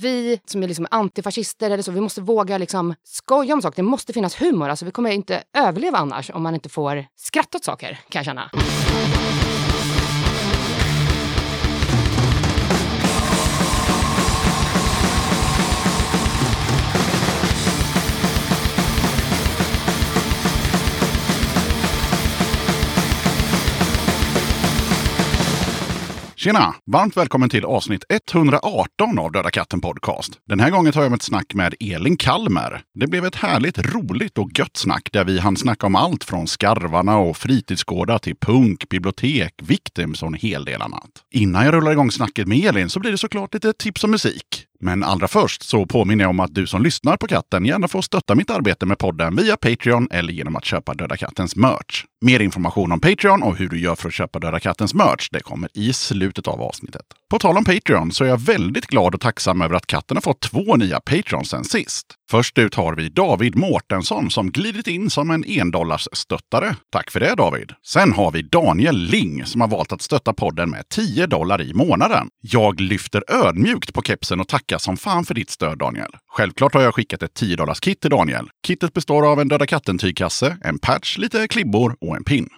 vi som är liksom antifascister eller så, vi måste våga liksom skoja om saker. Det måste finnas humor. Alltså, vi kommer inte överleva annars om man inte får skratta åt saker, kan jag känna. Tjena! Varmt välkommen till avsnitt 118 av Döda katten Podcast. Den här gången tar jag med ett snack med Elin Kalmer. Det blev ett härligt, roligt och gött snack där vi hann snacka om allt från skarvarna och fritidsgårdar till punk, bibliotek, victims och en hel del annat. Innan jag rullar igång snacket med Elin så blir det såklart lite tips om musik. Men allra först så påminner jag om att du som lyssnar på katten gärna får stötta mitt arbete med podden via Patreon eller genom att köpa Döda kattens merch. Mer information om Patreon och hur du gör för att köpa Döda kattens merch, det kommer i slutet av avsnittet. På tal om Patreon så är jag väldigt glad och tacksam över att katten har fått två nya Patreons sen sist. Först ut har vi David Mårtensson som glidit in som en endollarsstöttare. stöttare. Tack för det David! Sen har vi Daniel Ling som har valt att stötta podden med 10 dollar i månaden. Jag lyfter ödmjukt på kepsen och tackar som fan för ditt stöd Daniel. Självklart har jag skickat ett 10 dollars kit till Daniel. Kittet består av en Döda katten-tygkasse, en patch, lite klibbor och en pin.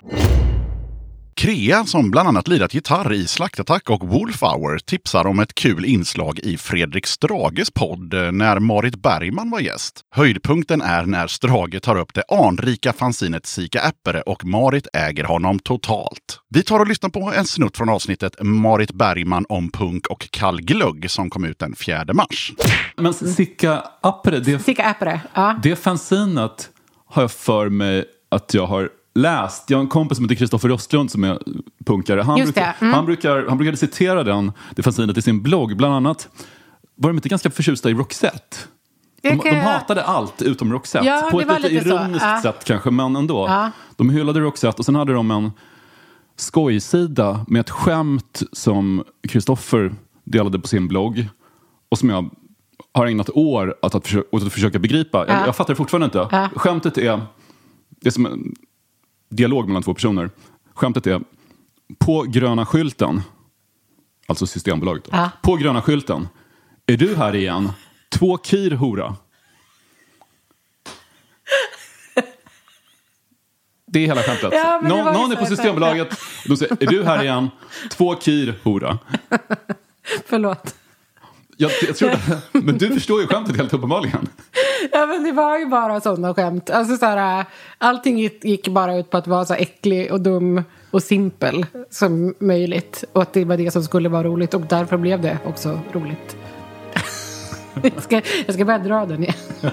Krea, som bland annat lirat gitarr i Slaktattack och Wolf Hour, tipsar om ett kul inslag i Fredrik Strages podd eh, när Marit Bergman var gäst. Höjdpunkten är när Strage tar upp det anrika fanzinet Sika Äppere och Marit äger honom totalt. Vi tar och lyssnar på en snutt från avsnittet Marit Bergman om punk och kall glögg som kom ut den 4 mars. Men Sika Äppere, det, Sika Äppere, ja. det fanzinet har jag för mig att jag har läst. Jag har en kompis som heter Kristoffer Rostlund som är punkare. Han, brukar, mm. han, brukar, han brukade citera den, det fanzinet i sin blogg. Bland annat var de inte ganska förtjusta i Roxette. De, de hatade allt utom Roxette. Ja, på ett lite så. ironiskt Ja. sätt kanske, men ändå. Ja. De hyllade Roxette och sen hade de en skojsida med ett skämt som Kristoffer delade på sin blogg och som jag har ägnat år att, att, försöka, åt att försöka begripa. Jag, Ja. jag fattar det fortfarande inte. Ja. Skämtet är, det är som dialog mellan två personer. Skämtet är, på gröna skylten, alltså Systembolaget. Ja. på gröna skylten, är du här igen? Två kir hora. Det är hela skämtet. Ja, någon någon är på Systembolaget, de säger, är du här igen? Två kir hora. Förlåt. Jag, jag tror men du förstår ju skämtet helt uppenbarligen. Ja, men det var ju bara sådana skämt. Alltså, så här, allting gick- bara ut på att vara så äcklig och dum och simpel som möjligt. Och att det var det som skulle vara roligt. Och därför blev det också roligt. jag, ska, jag ska bara dra den igen.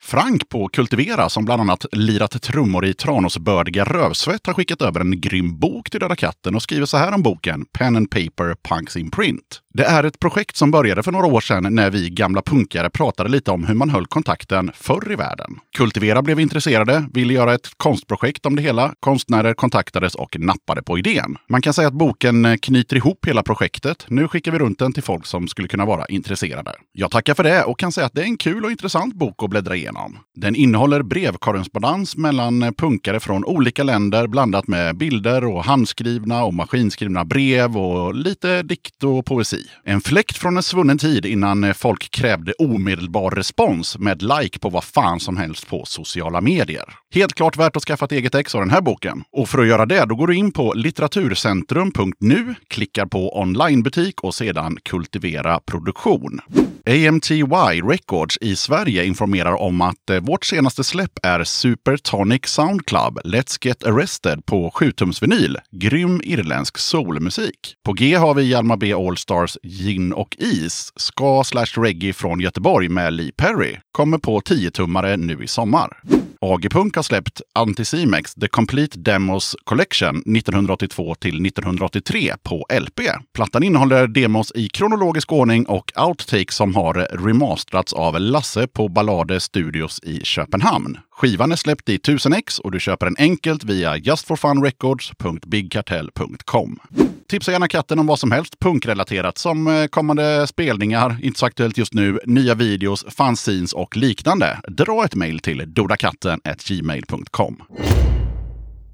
Frank på Kultivera, som bland annat lirat trummor i Tranås bördiga rövsvett, har skickat över en grym bok till Döda katten och skriver så här om boken Pen and Paper Punks in Print. Det är ett projekt som började för några år sedan när vi gamla punkare pratade lite om hur man höll kontakten förr i världen. Kultivera blev intresserade, ville göra ett konstprojekt om det hela. Konstnärer kontaktades och nappade på idén. Man kan säga att boken eh, knyter ihop hela projektet. Nu skickar vi runt den till folk som skulle kunna vara intresserade. Jag tackar för det och kan säga att det är en kul och intressant bok att bläddra igenom. Den innehåller brevkorrespondens mellan eh, punkare från olika länder blandat med bilder och handskrivna och maskinskrivna brev och lite dikt och poesi. En fläkt från en svunnen tid innan eh, folk krävde omedelbar respons med like på vad fan som helst på sociala medier. Helt klart värt att skaffa ett eget ex av den här boken. Och för att göra det, då går du in på litteraturcentrum.nu, klickar på onlinebutik och sedan kultivera produktion. AMTY Records i Sverige informerar om att eh, vårt senaste släpp är Supertonic Sound Club Let's Get Arrested på 7-tumsvinyl. Grym irländsk soulmusik. På G har vi Hjalmar B Allstars Gin och Is, ska slash reggae från Göteborg med Lee Perry. Kommer på 10-tummare nu i sommar. AG-Punk har släppt Anticimex The Complete Demos Collection 1982 till 1983 på LP. Plattan innehåller demos i kronologisk ordning och outtakes som har remasterats av Lasse på Ballade Studios i Köpenhamn. Skivan är släppt i 1000x och du köper den enkelt via justforfunrecords.bigkartell.com Tipsa gärna katten om vad som helst punkrelaterat som eh, kommande spelningar, inte så aktuellt just nu, nya videos, fanzines och liknande. Dra ett mejl till dodakatten gmail.com.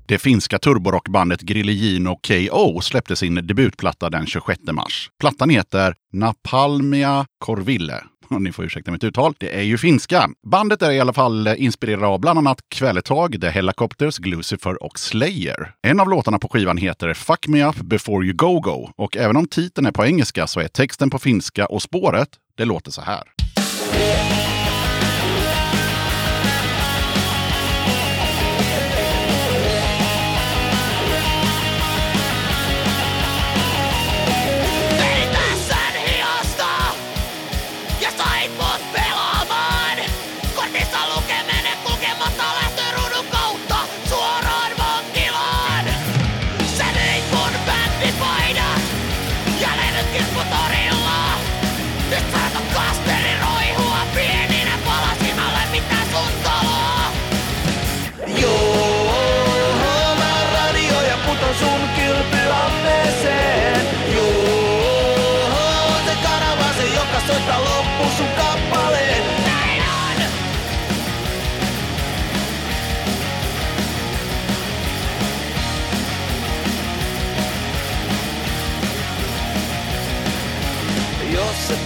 Det finska turborockbandet Grillino KO släppte sin debutplatta den 26 mars. Plattan heter Napalmia Corville. Ni får ursäkta mitt uttal. Det är ju finska. Bandet är i alla fall inspirerade av bland annat Kvälletag, The Helicopters, Glucifer och Slayer. En av låtarna på skivan heter Fuck Me Up Before You Go Go. Och även om titeln är på engelska så är texten på finska och spåret, det låter så här.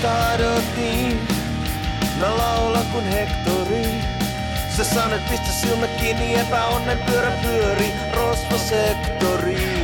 Tahdot niin, mä laulan kun Hektori. Sä sanot pistä silmät kiinni, epäonnen pyörä pyöri rosvosektoriin.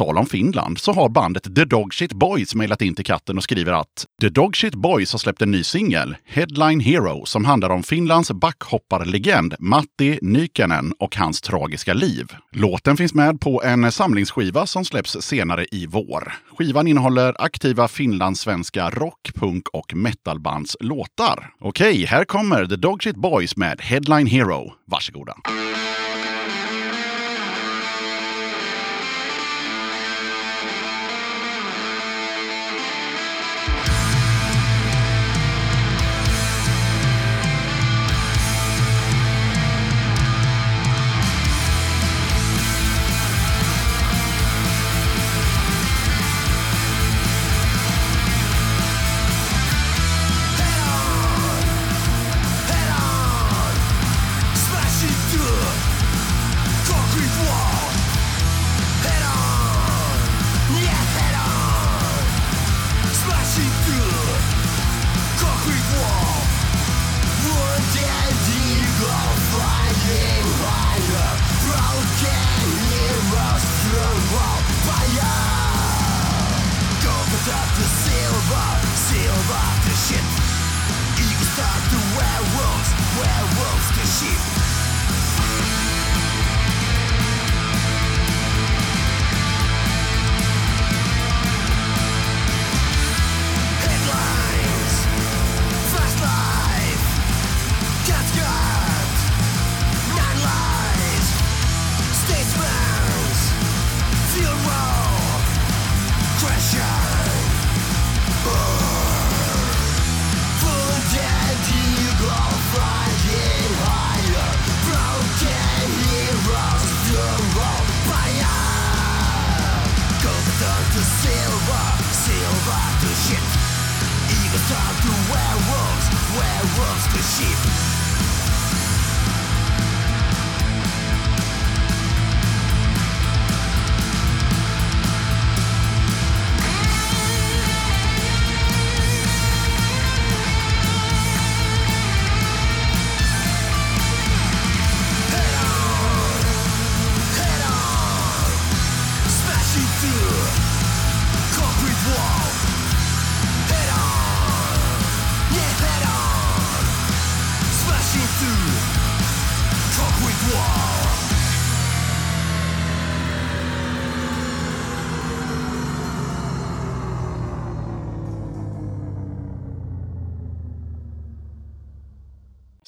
Tal om Finland så har bandet The Dogshit Boys mejlat in till katten och skriver att The Dogshit Boys har släppt en ny singel, Headline Hero, som handlar om Finlands backhopparlegend Matti Nykänen och hans tragiska liv. Låten finns med på en samlingsskiva som släpps senare i vår. Skivan innehåller aktiva finlandssvenska rock, punk och metalbands låtar. Okej, här kommer The Dogshit Boys med Headline Hero. Varsågoda. Mm.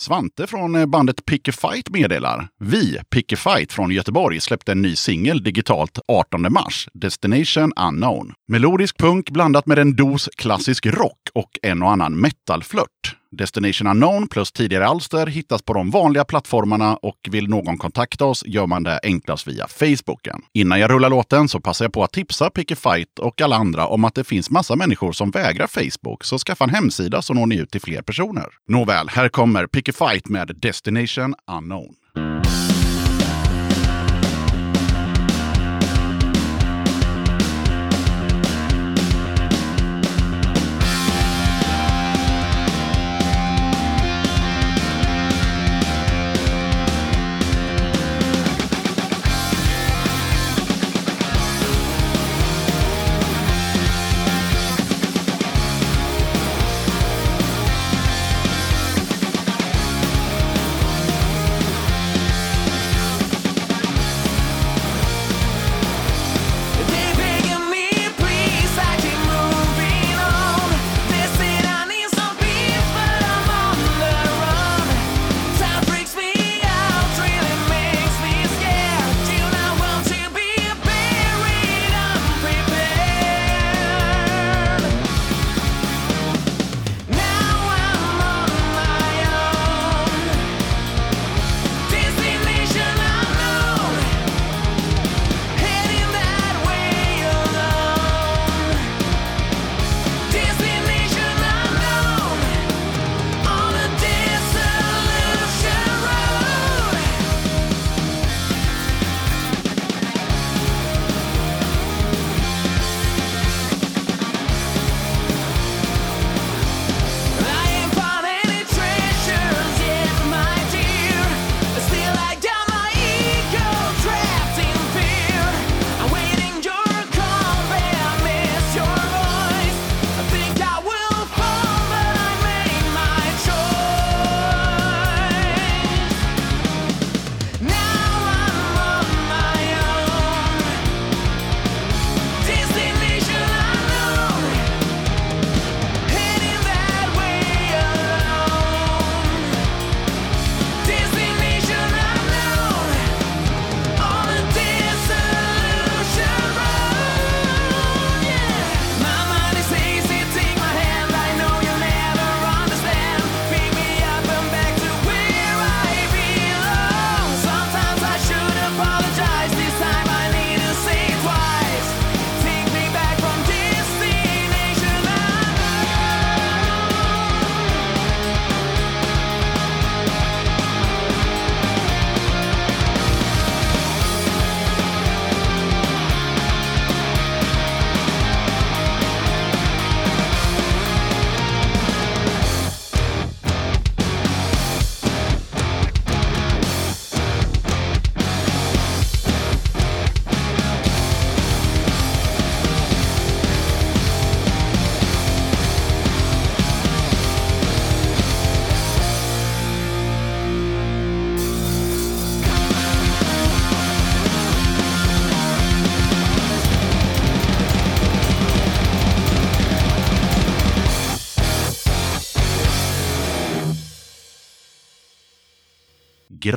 Svante från eh, bandet Pick a Fight meddelar. Vi, Pick a Fight från Göteborg, släppte en ny singel digitalt 18 mars, Destination Unknown. Melodisk punk blandat med en dos klassisk rock och en och annan metalflört. Destination Unknown plus tidigare alster hittas på de vanliga plattformarna och vill någon kontakta oss gör man det enklast via Facebooken. Innan jag rullar låten så passar jag på att tipsa Picky Fight och alla andra om att det finns massa människor som vägrar Facebook, så skaffa en hemsida så når ni ut till fler personer. Nåväl, här kommer Picky Fight med Destination Unknown.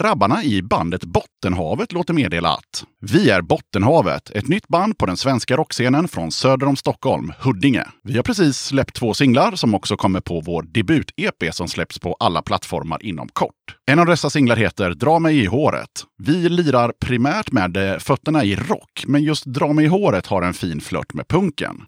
Grabbarna i bandet Bottenhavet låter meddela att Vi är Bottenhavet, ett nytt band på den svenska rockscenen från söder om Stockholm, Huddinge. Vi har precis släppt två singlar som också kommer på vår debut-EP som släpps på alla plattformar inom kort. En av dessa singlar heter Dra mig i håret. Vi lirar primärt med eh, fötterna i rock, men just Dra mig i håret har en fin flört med punken.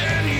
Can you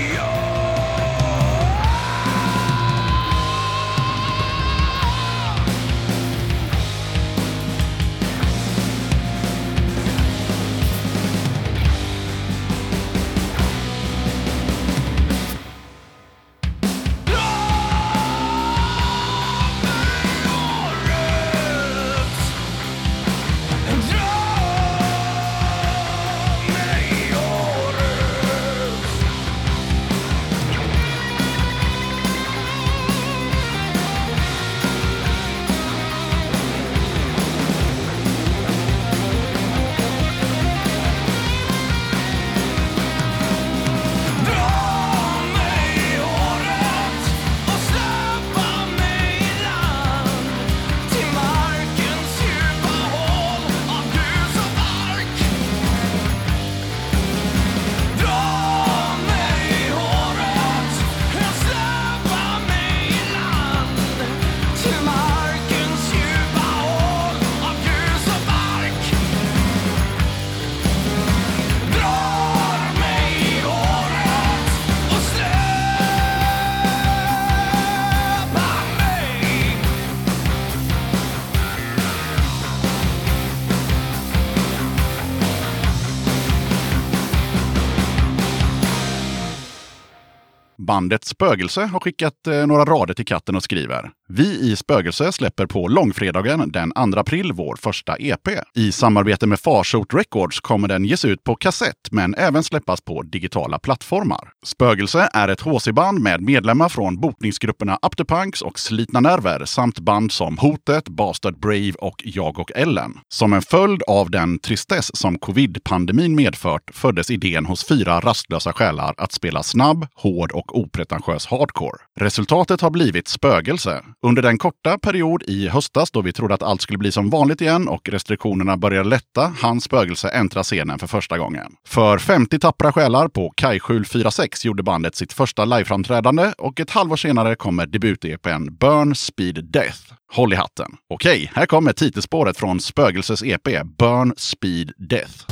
Bandet Spögelse har skickat eh, några rader till katten och skriver. Vi i Spögelse släpper på långfredagen den 2 april vår första EP. I samarbete med Farsot Records kommer den ges ut på kassett men även släppas på digitala plattformar. Spögelse är ett HC-band med medlemmar från bokningsgrupperna Apterpunks och Slitna Nerver samt band som Hotet, Bastard Brave och Jag och Ellen. Som en följd av den tristess som covid-pandemin medfört föddes idén hos fyra rastlösa själar att spela snabb, hård och opretentiös hardcore. Resultatet har blivit Spögelse. Under den korta period i höstas då vi trodde att allt skulle bli som vanligt igen och restriktionerna började lätta hann Spögelse äntra scenen för första gången. För 50 tappra själar på Kajskjul 46 gjorde bandet sitt första liveframträdande och ett halvår senare kommer debut-EPn Burn Speed Death. Håll i hatten. Okej, här kommer titelspåret från Spögelses EP Burn Speed Death.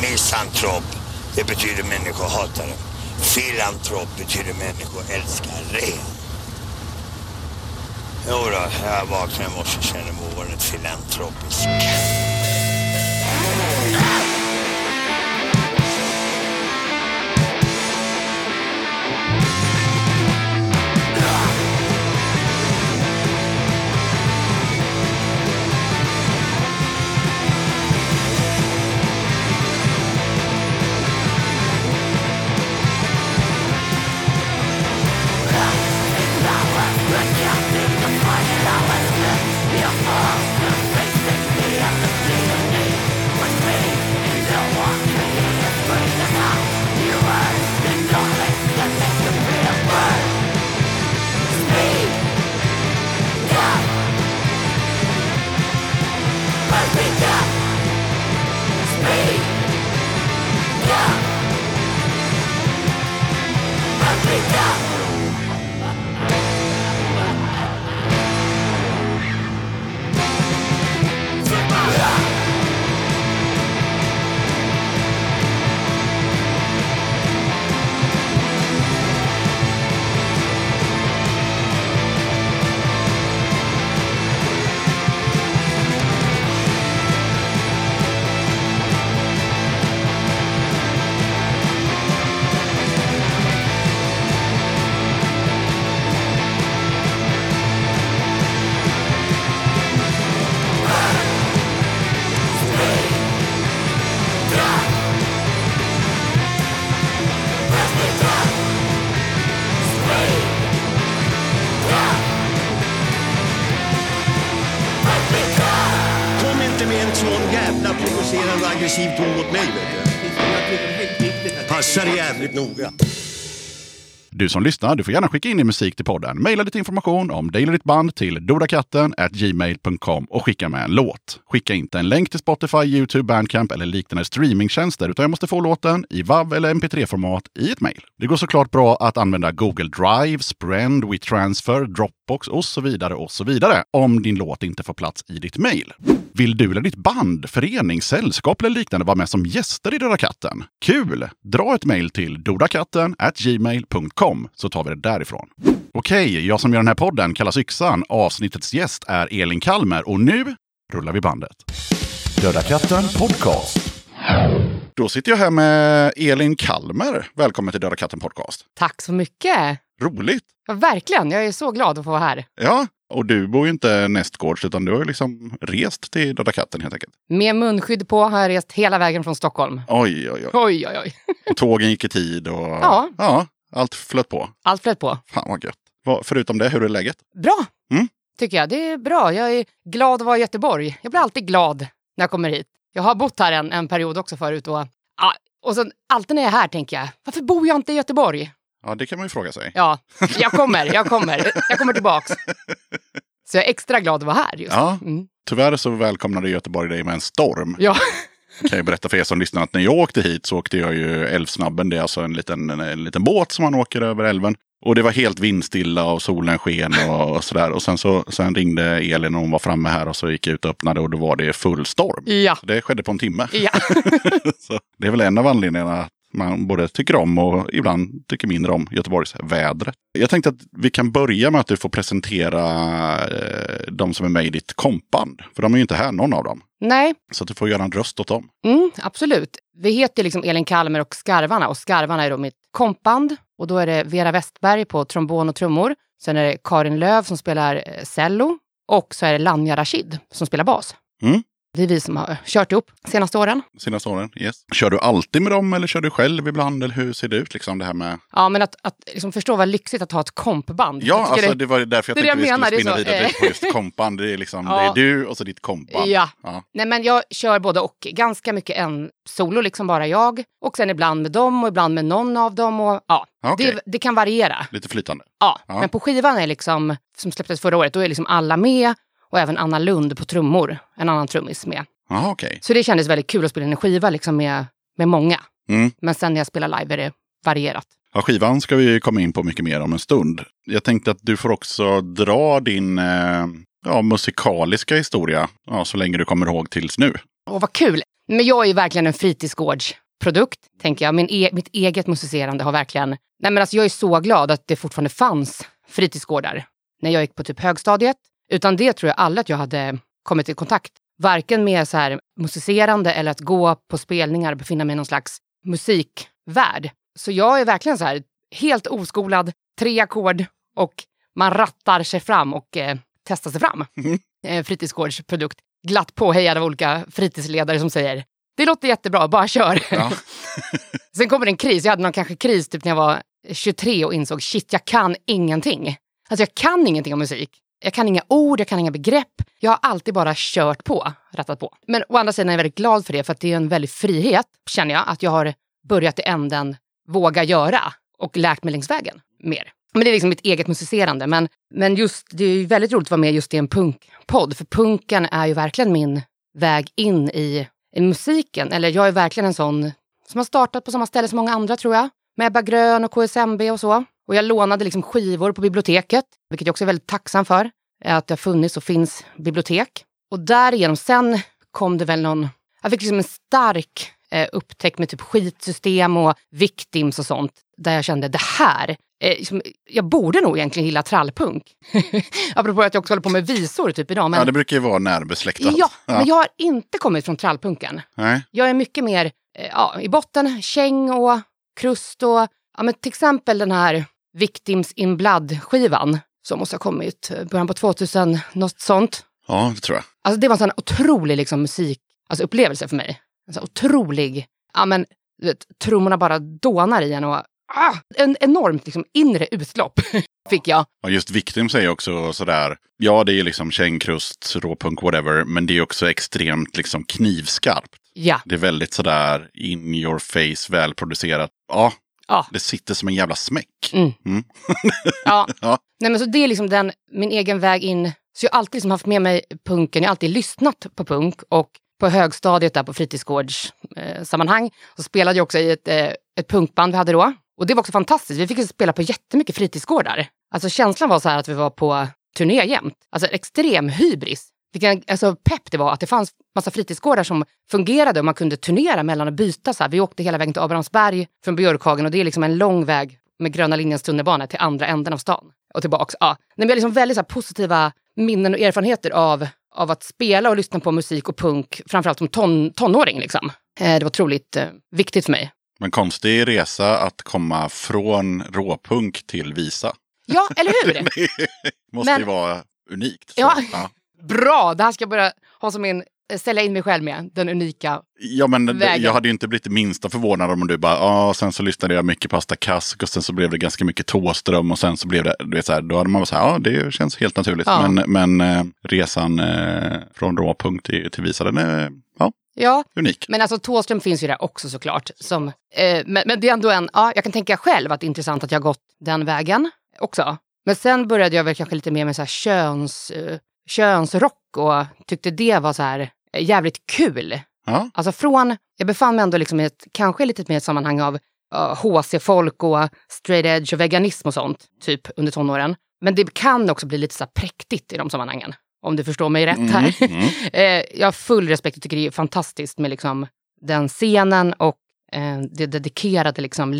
Misantrop, det betyder människohatare. Filantrop betyder människoälskare. Jodå, jag vaknade i morse och kände mig ovanligt filantropisk. Väldigt noga. Du som lyssnar, du får gärna skicka in din musik till podden. Maila lite information om dig eller ditt band till dodakatten gmail.com och skicka med en låt. Skicka inte en länk till Spotify, YouTube, Bandcamp eller liknande streamingtjänster, utan jag måste få låten i WAV eller MP3-format i ett mejl. Det går såklart bra att använda Google Drive, Sprend, WeTransfer, Dropbox och så vidare och så vidare om din låt inte får plats i ditt mejl. Vill du eller ditt band, förening, sällskap eller liknande vara med som gäster i Döda katten? Kul! Dra ett mejl till dodakatten gmail.com så tar vi det därifrån. Okej, jag som gör den här podden kallas Yxan. Avsnittets gäst är Elin Kalmer och nu rullar vi bandet. Döda katten podcast. Då sitter jag här med Elin Kalmer. Välkommen till Döda katten podcast. Tack så mycket. Roligt! Ja, verkligen, jag är så glad att få vara här. Ja, och du bor ju inte nästgårds utan du har ju liksom rest till Döda katten helt enkelt. Med munskydd på har jag rest hela vägen från Stockholm. Oj, oj, oj. Oj, oj, oj. Och tågen gick i tid och Ja. ja allt flöt på. Allt flöt på. Fan vad gött. Vad- Förutom det, hur är läget? Bra, Mm. tycker jag. Det är bra. Jag är glad att vara i Göteborg. Jag blir alltid glad när jag kommer hit. Jag har bott här en, en period också förut. Och, och sen, alltid när jag är här tänker jag, varför bor jag inte i Göteborg? Ja, det kan man ju fråga sig. Ja, jag kommer, jag kommer. Jag kommer tillbaks. Så jag är extra glad att vara här just. Ja. Mm. Tyvärr så välkomnade Göteborg dig med en storm. Ja. Kan jag berätta för er som lyssnar att när jag åkte hit så åkte jag ju Älvsnabben. Det är alltså en liten, en liten båt som man åker över älven. Och det var helt vindstilla och solen sken och, och sådär. Och sen, så, sen ringde Elin och hon var framme här och så gick jag ut och öppnade och då var det full storm. Ja. Det skedde på en timme. Ja. så det är väl en av anledningarna man både tycker om och ibland tycker mindre om Göteborgs vädret. Jag tänkte att vi kan börja med att du får presentera eh, de som är med i ditt kompband. För de är ju inte här, någon av dem. Nej, Så att du får göra en röst åt dem. mm, absolut. Vi heter liksom Elin Kalmer och Skarvarna och Skarvarna är då mitt kompband. Och då är det Vera Westberg på trombon och trummor. Sen är det Karin Löv som spelar eh, cello. Och så är det Lanja Rashid som spelar bas. Mm. Det är vi som har kört ihop senaste åren. Senaste åren. Yes. Kör du alltid med dem eller kör du själv ibland? Eller hur ser det ut? Liksom, det här med... Ja, men att, att liksom förstå vad lyxigt att ha ett kompband. Ja, alltså, det- det var därför jag det tänkte jag vi skulle spinna vidare på just kompband. Det är, liksom, Ja. det är du och så ditt kompband. Ja. Ja. Nej, men jag kör både och. Ganska mycket en solo, liksom bara jag. Och sen ibland med dem och ibland med någon av dem. Och, ja, Okej. det, det kan variera. Lite flytande. Ja. Ja. Men på skivan är liksom, som släpptes förra året, då är liksom alla med. Och även Anna Lund på trummor, en annan trummis med. Jaha, okej. Så det kändes väldigt kul att spela in en skiva liksom med, med många. Mm. Men sen när jag spelar live är det varierat. Ja, skivan ska vi komma in på mycket mer om en stund. Jag tänkte att du får också dra din eh, ja, musikaliska historia ja, så länge du kommer ihåg tills nu. Åh, vad kul! Men jag är ju verkligen en fritidsgårdsprodukt, tänker jag. Min e mitt eget musicerande har verkligen... Nej, men alltså, jag är så glad att det fortfarande fanns fritidsgårdar när jag gick på typ högstadiet. Utan det tror jag aldrig att jag hade kommit i kontakt. Varken med så här musicerande eller att gå på spelningar och befinna mig i någon slags musikvärld. Så jag är verkligen så här helt oskolad, tre ackord och man rattar sig fram och eh, testar sig fram. Eh, fritidsgårdsprodukt. Glatt påhejad av olika fritidsledare som säger det låter jättebra, bara kör. Ja. Sen kommer det en kris. Jag hade någon kanske kris typ när jag var 23 och insåg shit, jag kan ingenting. Alltså jag kan ingenting om musik. Jag kan inga ord, jag kan inga begrepp. Jag har alltid bara kört på, rattat på. Men å andra sidan är jag väldigt glad för det, för att det är en väldig frihet, känner jag, att jag har börjat i änden våga göra och lärt mig längs vägen mer. Men det är liksom mitt eget musicerande. Men, men just, det är ju väldigt roligt att vara med just i en punkpodd, för punken är ju verkligen min väg in i, i musiken. Eller jag är verkligen en sån som har startat på samma ställe som många andra tror jag. Med Ebba Grön och KSMB och så. Och jag lånade liksom skivor på biblioteket, vilket jag också är väldigt tacksam för. Att det har funnits och finns bibliotek. Och därigenom sen kom det väl någon... Jag fick liksom en stark eh, upptäckt med typ skitsystem och victims och sånt. Där jag kände det här, eh, liksom, jag borde nog egentligen gilla trallpunk. Apropå att jag också håller på med visor typ idag. Men, ja, det brukar ju vara närbesläktat. ja, men jag har inte kommit från trallpunken. Nej. Jag är mycket mer eh, ja, i botten, käng och krust och ja, men till exempel den här Victims in Blood-skivan som måste ha kommit eh, början på 2000, något sånt. ja, det tror jag. Alltså det var en sån otrolig liksom, musik, alltså upplevelse för mig. En sån otrolig, ja men du vet, trummorna bara dånar i en och ah, en enormt liksom, inre utlopp fick jag. Ja, just Victim säger också sådär. Ja, det är liksom kängkrust, råpunk, whatever. Men det är också extremt liksom knivskarpt. Ja, Det är väldigt sådär in your face, välproducerat. Ja, ja. det sitter som en jävla smäck. Mm. Mm. Ja. Ja. Nej, men så det är liksom den, min egen väg in. Så jag har alltid liksom haft med mig punken. Jag har alltid lyssnat på punk. Och på högstadiet där på fritidsgårdssammanhang eh, sammanhang, så spelade jag också i ett, eh, ett punkband vi hade då. Och det var också fantastiskt. Vi fick spela på jättemycket fritidsgårdar. Alltså känslan var så här att vi var på turné jämt. Alltså extrem hybris. Vilken alltså, pepp det var att det fanns massa fritidsgårdar som fungerade och man kunde turnera mellan och byta. Så här. Vi åkte hela vägen till Abrahamsberg från Björkhagen och det är liksom en lång väg med Gröna linjens tunnelbana till andra änden av stan och tillbaks. Ja. Nej, men jag har liksom väldigt så här, positiva minnen och erfarenheter av, av att spela och lyssna på musik och punk, framförallt som ton, tonåring. Liksom. Eh, det var otroligt eh, viktigt för mig. Men konstig resa att komma från råpunk till visa. Ja, eller hur? Det måste Men- ju vara unikt. Så, Ja. ja. Bra! Det här ska jag börja ha som min, eh, sälja in mig själv med, den unika. Ja, men Vägen. jag hade ju inte blivit det minsta förvånad om du bara, ja, sen så lyssnade jag mycket på Asta Kask och sen så blev det ganska mycket Thåström och sen så blev det, du vet så här, då hade man varit så här, ja, det känns helt naturligt. Ja. Men, men eh, resan eh, från råpunkt till, till visa, den är, ja, Ja, unik. men alltså Thåström finns ju där också såklart. Som, eh, men, men det är ändå en, ja, jag kan tänka själv att det är intressant att jag har gått den vägen också. Men sen började jag väl kanske lite mer med så här köns, eh, könsrock och tyckte det var så här eh, jävligt kul. Ja, Alltså från, jag befann mig ändå liksom i ett, kanske lite mer sammanhang av uh, HC-folk och straight edge och veganism och sånt, typ under tonåren. Men det kan också bli lite så här präktigt i de sammanhangen, om du förstår mig rätt här. Mm, mm. Jag har full respekt och tycker det är fantastiskt med liksom den scenen och eh, det dedikerade liksom,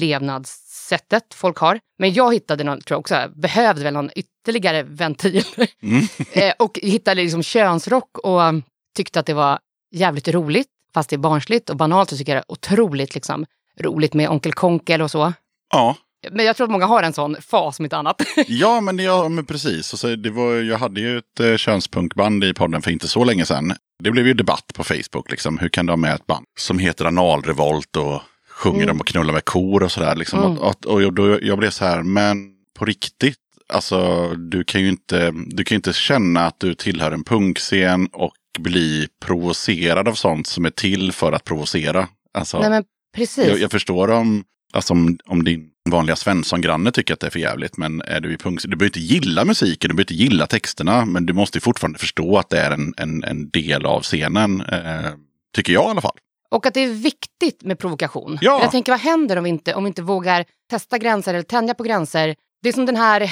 levnadssättet folk har. Men jag hittade någon, tror jag också, behövde väl någon ytterligare ventil. eh, och hittade liksom könsrock och um, tyckte att det var jävligt roligt. Fast det är barnsligt och banalt så tycker jag det är otroligt liksom, roligt med Onkel Konkel och så. Ja, Men jag tror att många har en sån fas om inte annat. Ja, men, det- ja, men precis. Och så det var, jag hade ju ett eh, könspunkband i podden för inte så länge sedan. Det blev ju debatt på Facebook. Liksom. Hur kan de ha med ett band som heter Analrevolt och sjunger om och knullar med kor och sådär. Liksom. Och, och, och jag, jag blev så här, men på riktigt, alltså du kan ju inte, du kan inte känna att du tillhör en punkscen och bli provocerad av sånt som är till för att provocera. Alltså, Nej men precis. jag, jag förstår om, alltså om, om din vanliga Svensson-granne tycker att det är för jävligt. Men är du i punk, du behöver inte gilla musiken, du behöver inte gilla texterna. Men du måste ju fortfarande förstå att det är en, en, en del av scenen. Eh, tycker jag i alla fall. Och att det är viktigt med provokation. Ja. Jag tänker, vad händer om vi, inte, om vi inte vågar testa gränser eller tänja på gränser? Det är som den här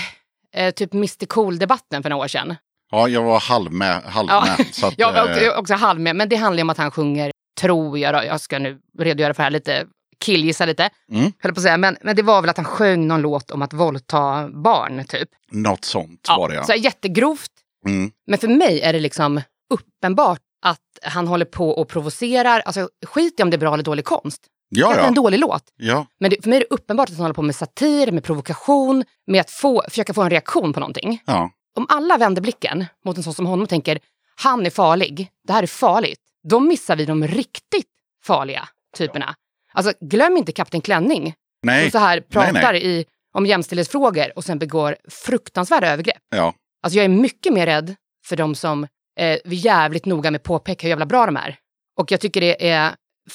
eh, typ Mr Cool-debatten för några år sedan. Ja, jag var halv med. Halv Ja. med så att, Jag var också, eh, är också halv med, men det handlar om att han sjunger, tror jag, jag ska nu redogöra för det här lite, killgissa lite, Mm. höll på att säga. Men, men det var väl att han sjöng någon låt om att våldta barn, typ. något sånt var det ja. Så jättegrovt. Mm. Men för mig är det liksom uppenbart att han håller på och provocerar. Alltså skit i om det är bra eller dålig konst. Ja, Kanske en ja. dålig låt. ja. Men det, för mig är det uppenbart att han håller på med satir, med provokation, med att få, försöka få en reaktion på någonting. ja. Om alla vänder blicken mot en sån som honom och tänker han är farlig, det här är farligt, då missar vi de riktigt farliga typerna. Alltså glöm inte Kapten Klänning Nej. som så här pratar nej, nej. I, om jämställdhetsfrågor och sen begår fruktansvärda övergrepp. Ja. Alltså jag är mycket mer rädd för de som eh, är jävligt noga med att påpeka hur jävla bra de är. Och jag tycker det är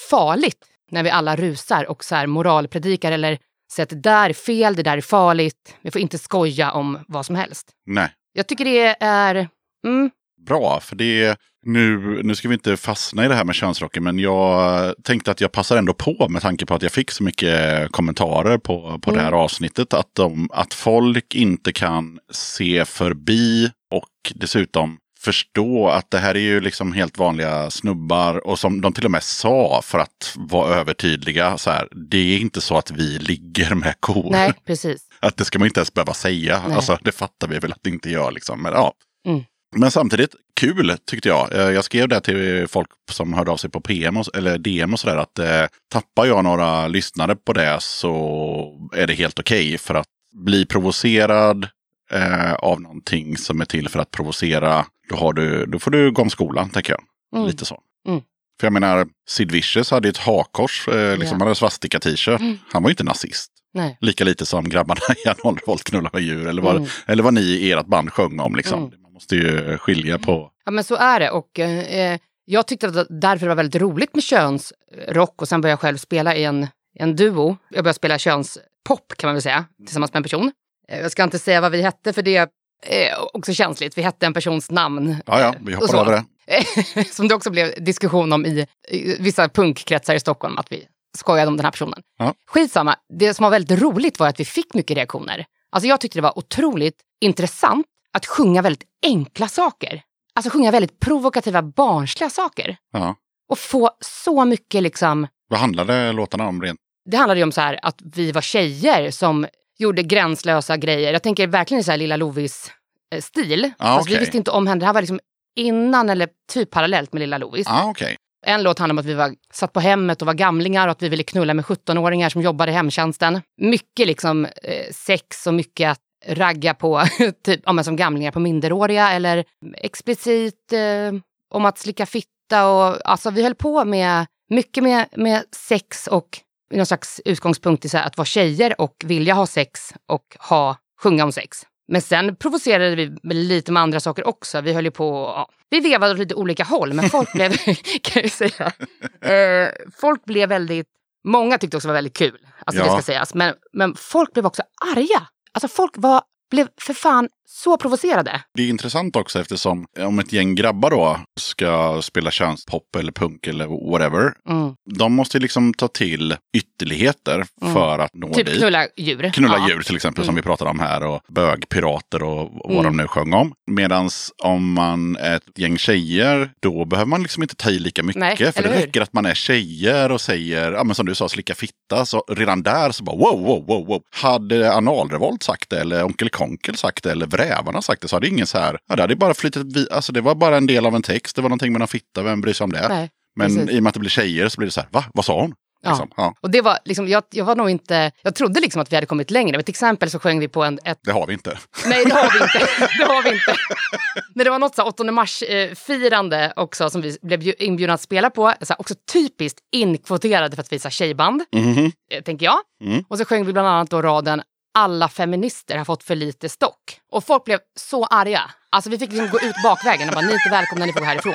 farligt när vi alla rusar och så här moralpredikar eller säger att det där är fel, det där är farligt. Vi får inte skoja om vad som helst. Nej. Jag tycker det är... Mm, Bra, för det är, nu, nu ska vi inte fastna i det här med könsrocken, men jag tänkte att jag passar ändå på med tanke på att jag fick så mycket kommentarer på, på det här avsnittet. Att, de, att folk inte kan se förbi och dessutom förstå att det här är ju liksom helt vanliga snubbar och som de till och med sa för att vara övertydliga. Så här, det är inte så att vi ligger med kor. nej, precis. Att det ska man inte ens behöva säga. Nej. Alltså, det fattar vi väl att det inte gör. Liksom. Men, ja. Mm. Men samtidigt, kul tyckte jag. Eh, Jag skrev det till folk som hörde av sig på PM och, eller DM och sådär. Att eh, tappar jag några lyssnare på det så är det helt okej. för att bli provocerad eh, av någonting som är till för att provocera. Då, du, då får du gå om skolan, tänker jag. Mm. Lite så. Mm. För jag menar, Sid Vicious hade ju ett hakkors. Eh, liksom, Ja. Hade svastika-t-shirt. Han var ju inte nazist. Nej. Lika lite som grabbarna i Arnold knullar med djur. Eller vad, Mm. eller vad ni i ert band sjöng om. Liksom. Mm. Man måste ju skilja på... Ja, men så är det. Och, eh, jag tyckte att därför det var väldigt roligt med könsrock och sen började jag själv spela i en, en duo. Jag började spela könspop kan man väl säga, tillsammans med en person. Eh, Jag ska inte säga vad vi hette för det eh, också känsligt. Vi hette en persons namn. Ja, ja, vi hoppar över det. Som det också blev diskussion om i, i vissa punkkretsar i Stockholm, att vi skojade om den här personen. Ja. Skitsamma, det som var väldigt roligt var att vi fick mycket reaktioner. Alltså jag tyckte det var otroligt intressant att sjunga väldigt enkla saker. Alltså sjunga väldigt provokativa, barnsliga saker. Ja. Och få så mycket liksom... Vad handlade låtarna om rent? Det handlade ju om så här att vi var tjejer som gjorde gränslösa grejer. Jag tänker verkligen i så här Lilla Lovis-stil. Ja, Fast vi visste inte om henne. Det här var liksom innan eller typ parallellt med Lilla Lovis. Ah, okej. En låt handlar om att vi var, satt på hemmet och var gamlingar och att vi ville knulla med 17-åringar som jobbade i hemtjänsten. Mycket liksom eh, sex och mycket att ragga på, typ ja, men som gamlingar på minderåriga eller explicit eh, om att slicka fitta och alltså vi höll på med mycket med, med sex och någon slags utgångspunkt i så att vara tjejer och vilja ha sex och ha, sjunga om sex. Men sen provocerade vi lite med andra saker också. Vi höll ju på, ja, vi vevade åt lite olika håll, men folk blev, kan jag säga, eh, folk blev väldigt, många tyckte också det var väldigt kul, alltså det Ja. ska sägas, men, men folk blev också arga. Alltså folk var, blev för fan så provocerade. Det är intressant också eftersom om ett gäng grabbar då ska spela könspop eller punk eller whatever. Mm. De måste liksom ta till ytterligheter för att nå Typ dit. knulla djur. Knulla Ja. djur till exempel som vi pratade om här och bögpirater och vad Mm. de nu sjöng om. Medan om man är ett gäng tjejer då behöver man liksom inte ta i lika mycket. Nej, för det hur? räcker att man är tjejer och säger, ja men som du sa, slicka fitta. Så redan där så bara wow, wow, wow, wow. Hade Analrevolt sagt det eller Onkel Konkel sagt det eller Vrävarna sagt det så hade ingen så här, ja det hade bara flyttat, alltså det var bara en del av en text, det var någonting med en fitta, vem bryr sig om det? Nej, men precis. i och med att det blir tjejer så blir det så här, va, vad sa hon? Ja. Liksom, ja, Och det var liksom, jag, jag var nog inte, jag trodde liksom att vi hade kommit längre. Men till exempel så sjöng vi på en, ett det har vi inte. Nej, det har vi inte. Det har vi inte. Men det var något så här 8 mars-firande också som vi blev bju- inbjudna att spela på. Så också typiskt inkvoterade för att visa tjejband, Mhm. eh, tänker jag. Mm. Och så sjöng vi bland annat då raden alla feminister har fått för lite stock. Och folk blev så arga. Alltså vi fick liksom gå ut bakvägen och bara ni är inte välkomna, ni får gå härifrån.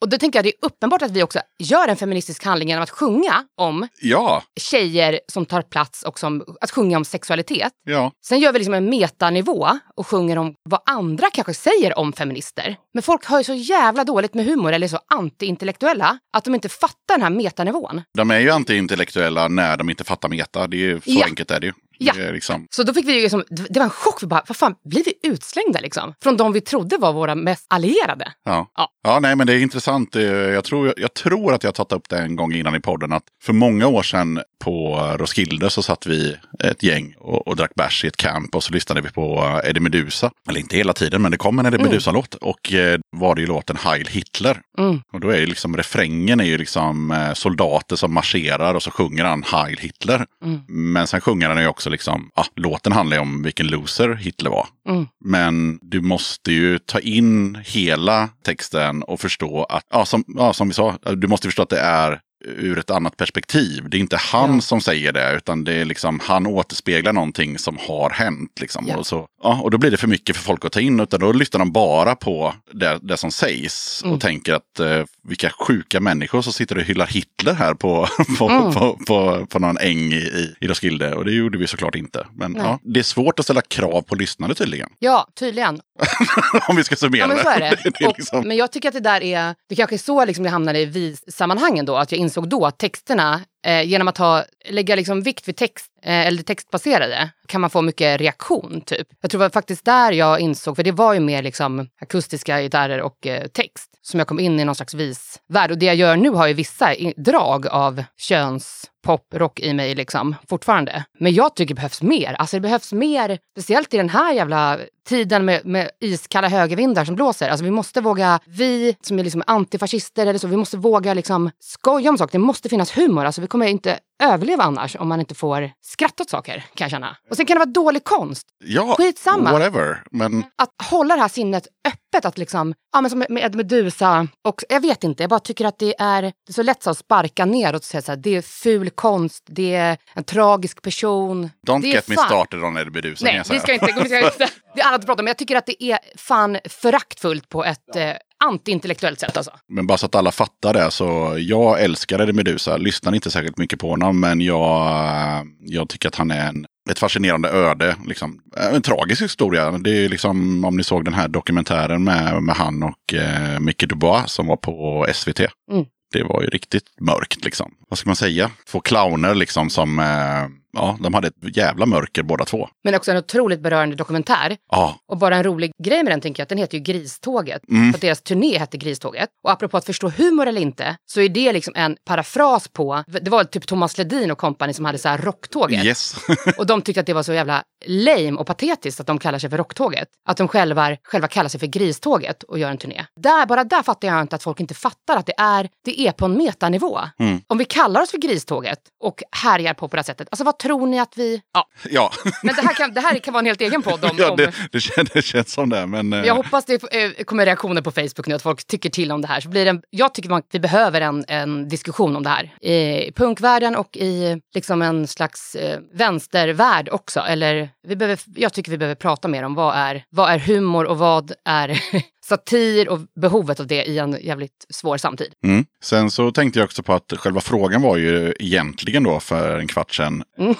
Och då tänker jag det är uppenbart att vi också gör en feministisk handling genom att sjunga om Ja, tjejer som tar plats och som, att sjunga om sexualitet. ja. Sen gör vi liksom en metanivå och sjunger om vad andra kanske säger om feminister. Men folk har ju så jävla dåligt med humor eller är så antiintellektuella att de inte fattar den här metanivån. De är ju antiintellektuella när de inte fattar meta. Det är ju, så Ja. enkelt är det ju. Ja. Är liksom, Så då fick vi liksom, det var en chock. Vi bara, vad fan, blir vi utslängda liksom? Från de vi trodde var våra mest allierade. ja. Ja. Ja. nej, men det är intressant. Eh, Jag tror, jag tror att jag tagit upp det en gång innan i podden. Att för många år sedan på Roskilde så satt vi ett gäng och, och drack bärs i ett camp och så lyssnade vi på Eddie Meduza. Eller inte hela tiden, men det kom en Eddie Meduza-låt. Och eh, var det ju låten Heil Hitler. Mm. Och då är ju liksom refrängen är ju liksom eh, soldater som marscherar och så sjunger han Heil Hitler. Mm. Men sen sjunger han ju också liksom, ja, låten handlar ju om vilken loser Hitler var. Mm. Men du måste ju ta in hela texten och förstå att, ja som, ja, som vi sa, du måste förstå att det är ur ett annat perspektiv. Det är inte han Ja. som säger det, utan det är liksom han återspeglar någonting som har hänt. Liksom. Ja. Och, så, ja, och då blir det för mycket för folk att ta in, utan då lyssnar de bara på det, det som sägs Mm. och tänker att eh, vilka sjuka människor som sitter och hyllar Hitler här på, på, Mm. på, på, på någon äng i, i, Roskilde. Och det gjorde vi såklart inte. Men ja, det är svårt att ställa krav på lyssnare tydligen. Ja, tydligen. Om vi ska summera Ja, men så är det. det är Och, liksom, Men jag tycker att det där är, det kanske är så liksom jag hamnade i vi-sammanhangen då, att jag insåg då att texterna, eh, genom att ha, lägga liksom vikt vid text, eh, eller textbaserade, kan man få mycket reaktion typ. Jag tror det var faktiskt där jag insåg, för det var ju mer liksom akustiska gitarrer och eh, text, som jag kom in i någon slags visvärld. Och det jag gör nu har ju vissa drag av köns pop, rock i mig liksom, fortfarande. Men jag tycker det behövs mer. Alltså det behövs mer, speciellt i den här jävla tiden med, med iskalla högervindar som blåser. Alltså vi måste våga, vi som är liksom antifascister eller så, vi måste våga liksom skoja om saker. Det måste finnas humor. Alltså vi kommer inte överleva annars om man inte får skratta åt saker, kan jag känna. Och sen kan det vara dålig konst. ja, skitsamma. whatever. Men Att hålla det här sinnet öppet, att liksom, ja men som med Medusa, och jag vet inte, jag bara tycker att det är, det är så lätt så att sparka neråt och säga så här, det är ful konst, det är en tragisk person. don't get me fan- started on Eddie Meduza. kan Nej, jag vi ska inte, vi ska inte, det är annat att prata om, men jag tycker att det är fan föraktfullt på ett eh, antiintellektuellt sätt alltså. Men bara så att alla fattar det, så jag älskar Eddie Meduza. Lyssnar inte särskilt mycket på honom, men jag, jag tycker att han är en, ett fascinerande öde. Liksom. En tragisk historia. Det är liksom, om ni såg den här dokumentären med, med han och eh, Micke Dubois som var på SVT. Mm. Det var ju riktigt mörkt liksom. Vad ska man säga? Två clowner liksom som, eh, ja, de hade ett jävla mörker båda två. Men också en otroligt berörande dokumentär. Ja, Och bara en rolig grej med den tänker jag att den heter ju Griståget. Mm. För att deras turné hette Griståget. Och apropå att förstå humor eller inte, så är det liksom en parafras på, det var typ Thomas Ledin och kompani som hade så här rocktåget. yes. Och de tyckte att det var så jävla lame och patetiskt att de kallar sig för Rocktåget. Att de själva, själva kallar sig för Griståget och gör en turné. Där, bara där fattar jag inte att folk inte fattar att det är, det är på en metanivå. Mm. Om vi kallar oss för Griståget och härjar på på det här sättet, alltså vad tror ni att vi... Ja, ja, men det här kan, det här kan vara en helt egen podd om... ja det, det, känns, det känns som det. Men, eh, jag hoppas det eh, kommer reaktioner på Facebook nu, att folk tycker till om det här. Så blir det en, jag tycker att vi behöver en, en diskussion om det här. I punkvärlden och i liksom en slags eh, vänstervärld också. Eller vi behöver, jag tycker vi behöver prata mer om vad är, vad är humor och vad är satir och behovet av det i en jävligt svår samtid. Mm. Sen så tänkte jag också på att själva frågan var ju egentligen då för en kvart sedan. Mm.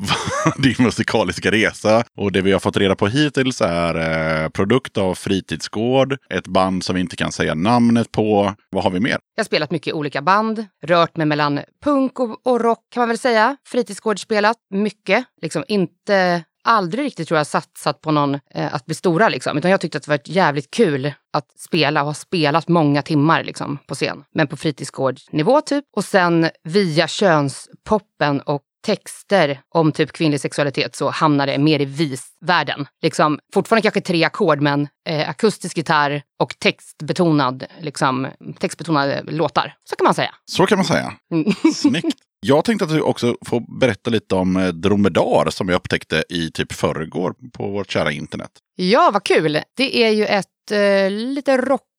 din musikaliska resa. Och det vi har fått reda på hittills är eh, produkt av fritidsgård, ett band som vi inte kan säga namnet på. Vad har vi mer? Jag har spelat mycket i olika band, rört mig mellan punk och, och rock kan man väl säga. Fritidsgårdsspelat mycket, liksom inte aldrig riktigt tror jag satsat på någon eh, att bli stora liksom. Utan jag tyckte att det var jävligt kul att spela och ha spelat många timmar liksom på scen. Men på fritidsgårdsnivå typ. Och sen via könspoppen och texter om typ kvinnlig sexualitet så hamnar det mer i visvärlden. Liksom, fortfarande kanske tre ackord men eh, akustisk gitarr och textbetonad, liksom, textbetonade låtar. Så kan man säga. Så kan man säga. Mm. Snyggt. Jag tänkte att du också får berätta lite om eh, Dromedar som jag upptäckte i typ förrgår på vårt kära internet. Ja, vad kul! Det är ju ett eh, lite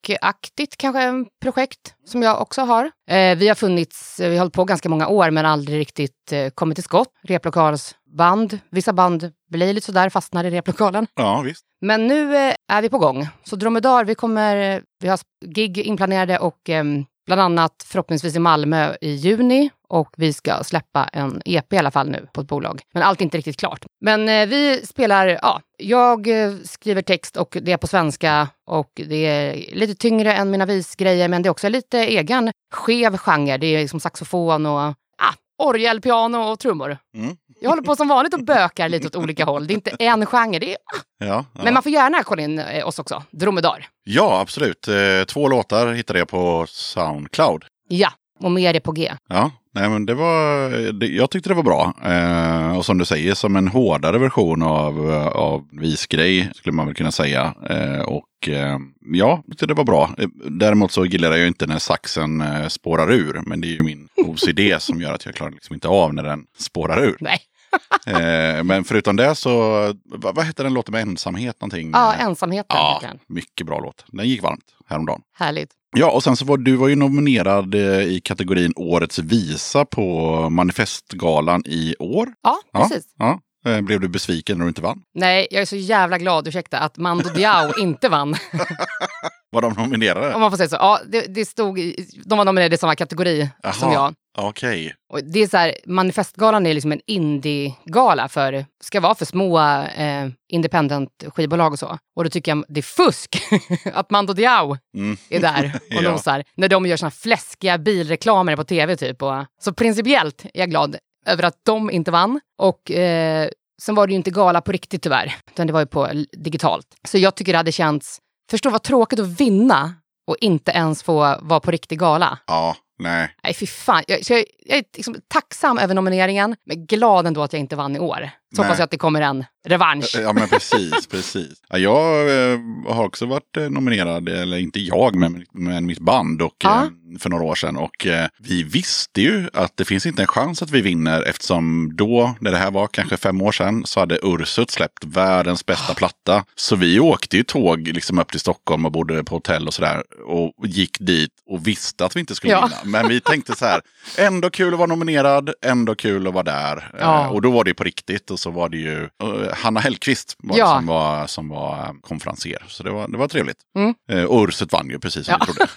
rockaktigt kanske projekt som jag också har. Eh, vi har funnits, vi har hållit på ganska många år men aldrig riktigt eh, kommit till skott. Replokalsband, vissa band blir lite sådär, fastnar i replokalen. Ja, visst. Men nu eh, är vi på gång. Så Dromedar, vi kommer, vi har gig inplanerade och eh, bland annat förhoppningsvis i Malmö i juni. Och vi ska släppa en EP i alla fall nu på ett bolag. Men allt är inte riktigt klart. Men eh, vi spelar, ja, jag eh, skriver text och det är på svenska. Och det är lite tyngre än mina visgrejer men det är också lite egen skev genre. Det är liksom saxofon och ah, orgel, piano och trummor. Mm. Jag håller på som vanligt och bökar lite åt olika håll. Det är inte en genre. Det är, Ja, ja. Men man får gärna kolla in eh, oss också. Dromedar. ja, absolut. Eh, Två låtar hittade jag på Soundcloud. Ja, och mer är på G. Ja, nej men det var, det, jag tyckte det var bra. Eh, och som du säger, som en hårdare version av, eh, av visgrej skulle man väl kunna säga. Eh, och eh, ja, tyckte det var bra. Eh, Däremot så gillar jag inte när saxen eh, spårar ur. Men det är ju min OCD som gör att jag klarar liksom inte av när den spårar ur. Nej. Eh, men förutom det så, vad, vad hette den låten med ensamhet någonting? Ja, ensamheten ja, mycket bra låt. Den gick varmt häromdagen. Härligt. Ja, och sen så var du var ju nominerad eh, i kategorin Årets visa på Manifestgalan i år. Ja, Ja, precis. ja. Eh, Blev du besviken när du inte vann? Nej, jag är så jävla glad, ursäkta, att Mando Diao inte vann. Var de nominerade? Om man får säga så. Ja, det, det stod, de var nominerade i samma kategori som Jaha. jag. Okej. Och det är så här, Manifestgalan är liksom en indie-gala för, ska vara för små eh, independent skivbolag och så. Och då tycker jag det är fusk att Mando Diao Mm. är där och Ja. nosar. När de gör såna fläskiga bilreklamer på tv typ. Och, så principiellt är jag glad över att de inte vann. Och eh, sen var det ju inte gala på riktigt tyvärr, utan det var ju på digitalt. Så jag tycker det hade känts, förstå vad tråkigt att vinna och inte ens få vara på riktig gala. Ja, nej. Nej, fy fan. Jag, så jag, jag är liksom tacksam över nomineringen, men glad ändå att jag inte vann i år. Så Nej. hoppas jag att det kommer en revansch. Ja men precis, precis. Ja, jag eh, har också varit eh, nominerad, eller inte jag, men, men mitt band och, Ja. eh, för några år sedan. Och vi visste ju att det finns inte en chans att vi vinner eftersom då, när det här var kanske fem år sedan, så hade Ursut släppt världens bästa platta. Så vi åkte ju tåg liksom upp till Stockholm och bodde på hotell och sådär. Och gick dit och visste att vi inte skulle Ja. vinna. Men vi tänkte så här, ändå kul att vara nominerad, ändå kul att vara där. Ja. Och då var det på riktigt och så var det ju eh, Hanna Hellqvist var Ja. som var, som var eh, konferenser. Så det var, det var trevligt. Mm. Eh, och Ursut vann ju precis som Ja. vi trodde.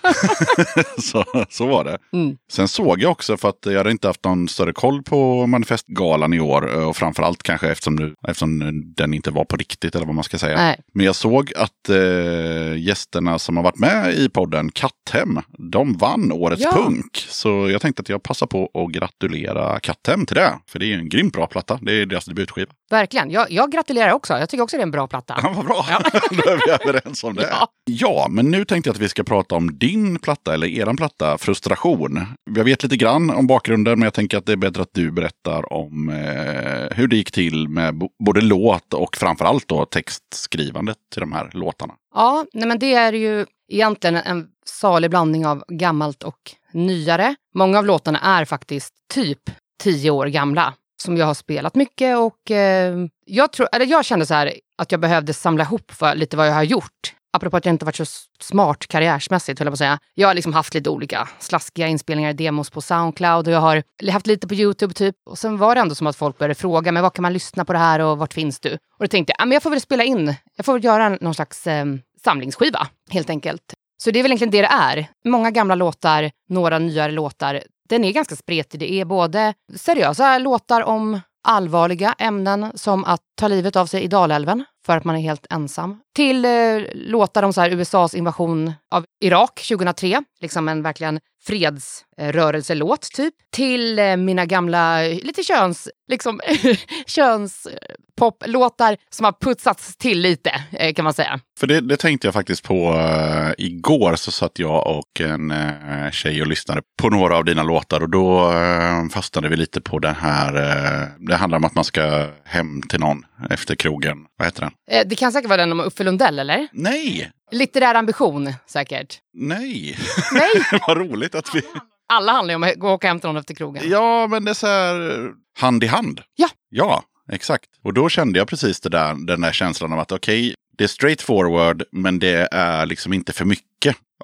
så, så var det. Mm. Sen såg jag också, för att jag hade inte haft någon större koll på manifestgalan i år. Och framförallt kanske eftersom, nu, eftersom den inte var på riktigt eller vad man ska säga. Nej. Men jag såg att eh, gästerna som har varit med i podden Katthem, de vann årets Ja. punk. Så jag tänkte att jag passar på att gratulera Katthem till det. För det är en grymt bra platta. Det är deras debutskiva. Verkligen. Jag, jag gratulerar också. Jag tycker också det är en bra platta. Ja, vad bra. Då är vi överens om det. Ja. Ja. men nu tänkte jag att vi ska prata om din platta, eller eran platta, Frustration. Jag vet lite grann om bakgrunden, men jag tänker att det är bättre att du berättar om eh, hur det gick till med både låt och framförallt då textskrivandet till de här låtarna. Ja, nej men det är ju egentligen en salig blandning av gammalt och nyare. Många av låtarna är faktiskt typ tio år gamla som jag har spelat mycket och eh, jag, tror, eller jag kände så här att jag behövde samla ihop för lite vad jag har gjort. Apropå att jag inte varit så smart karriärsmässigt, höll jag på att säga. Jag har liksom haft lite olika slaskiga inspelningar, demos på Soundcloud och jag har haft lite på YouTube typ. Och sen var det ändå som att folk började fråga, men var kan man lyssna på det här och vart finns du? Och då tänkte jag, ja, men jag får väl spela in, jag får väl göra någon slags eh, samlingsskiva helt enkelt. Så det är väl egentligen det det är. Många gamla låtar, några nyare låtar. Den är ganska spretig. Det är både seriösa låtar om allvarliga ämnen som att ta livet av sig i Dalälven för att man är helt ensam. Till eh, låtar om så här USAs invasion av Irak 2003, liksom en verkligen fredsrörelselåt typ. Till eh, mina gamla, lite köns, liksom könspoplåtar som har putsats till lite eh, kan man säga. För det, det tänkte jag faktiskt på uh, igår. Så satt jag och en uh, tjej och lyssnade på några av dina låtar. Och då uh, fastnade vi lite på den här. Uh, det handlar om att man ska hem till någon efter krogen. Vad heter den? Det kan säkert vara den om Uffe Lundell eller? Nej! Litterär ambition säkert. Nej! Nej, Vad roligt att vi... alla handlar ju om att gå och till någon efter krogen. Ja, men det är så här hand i hand. Ja. Ja, exakt. Och då kände jag precis det där, den där känslan av att okej, det är straight forward, men det är liksom inte för mycket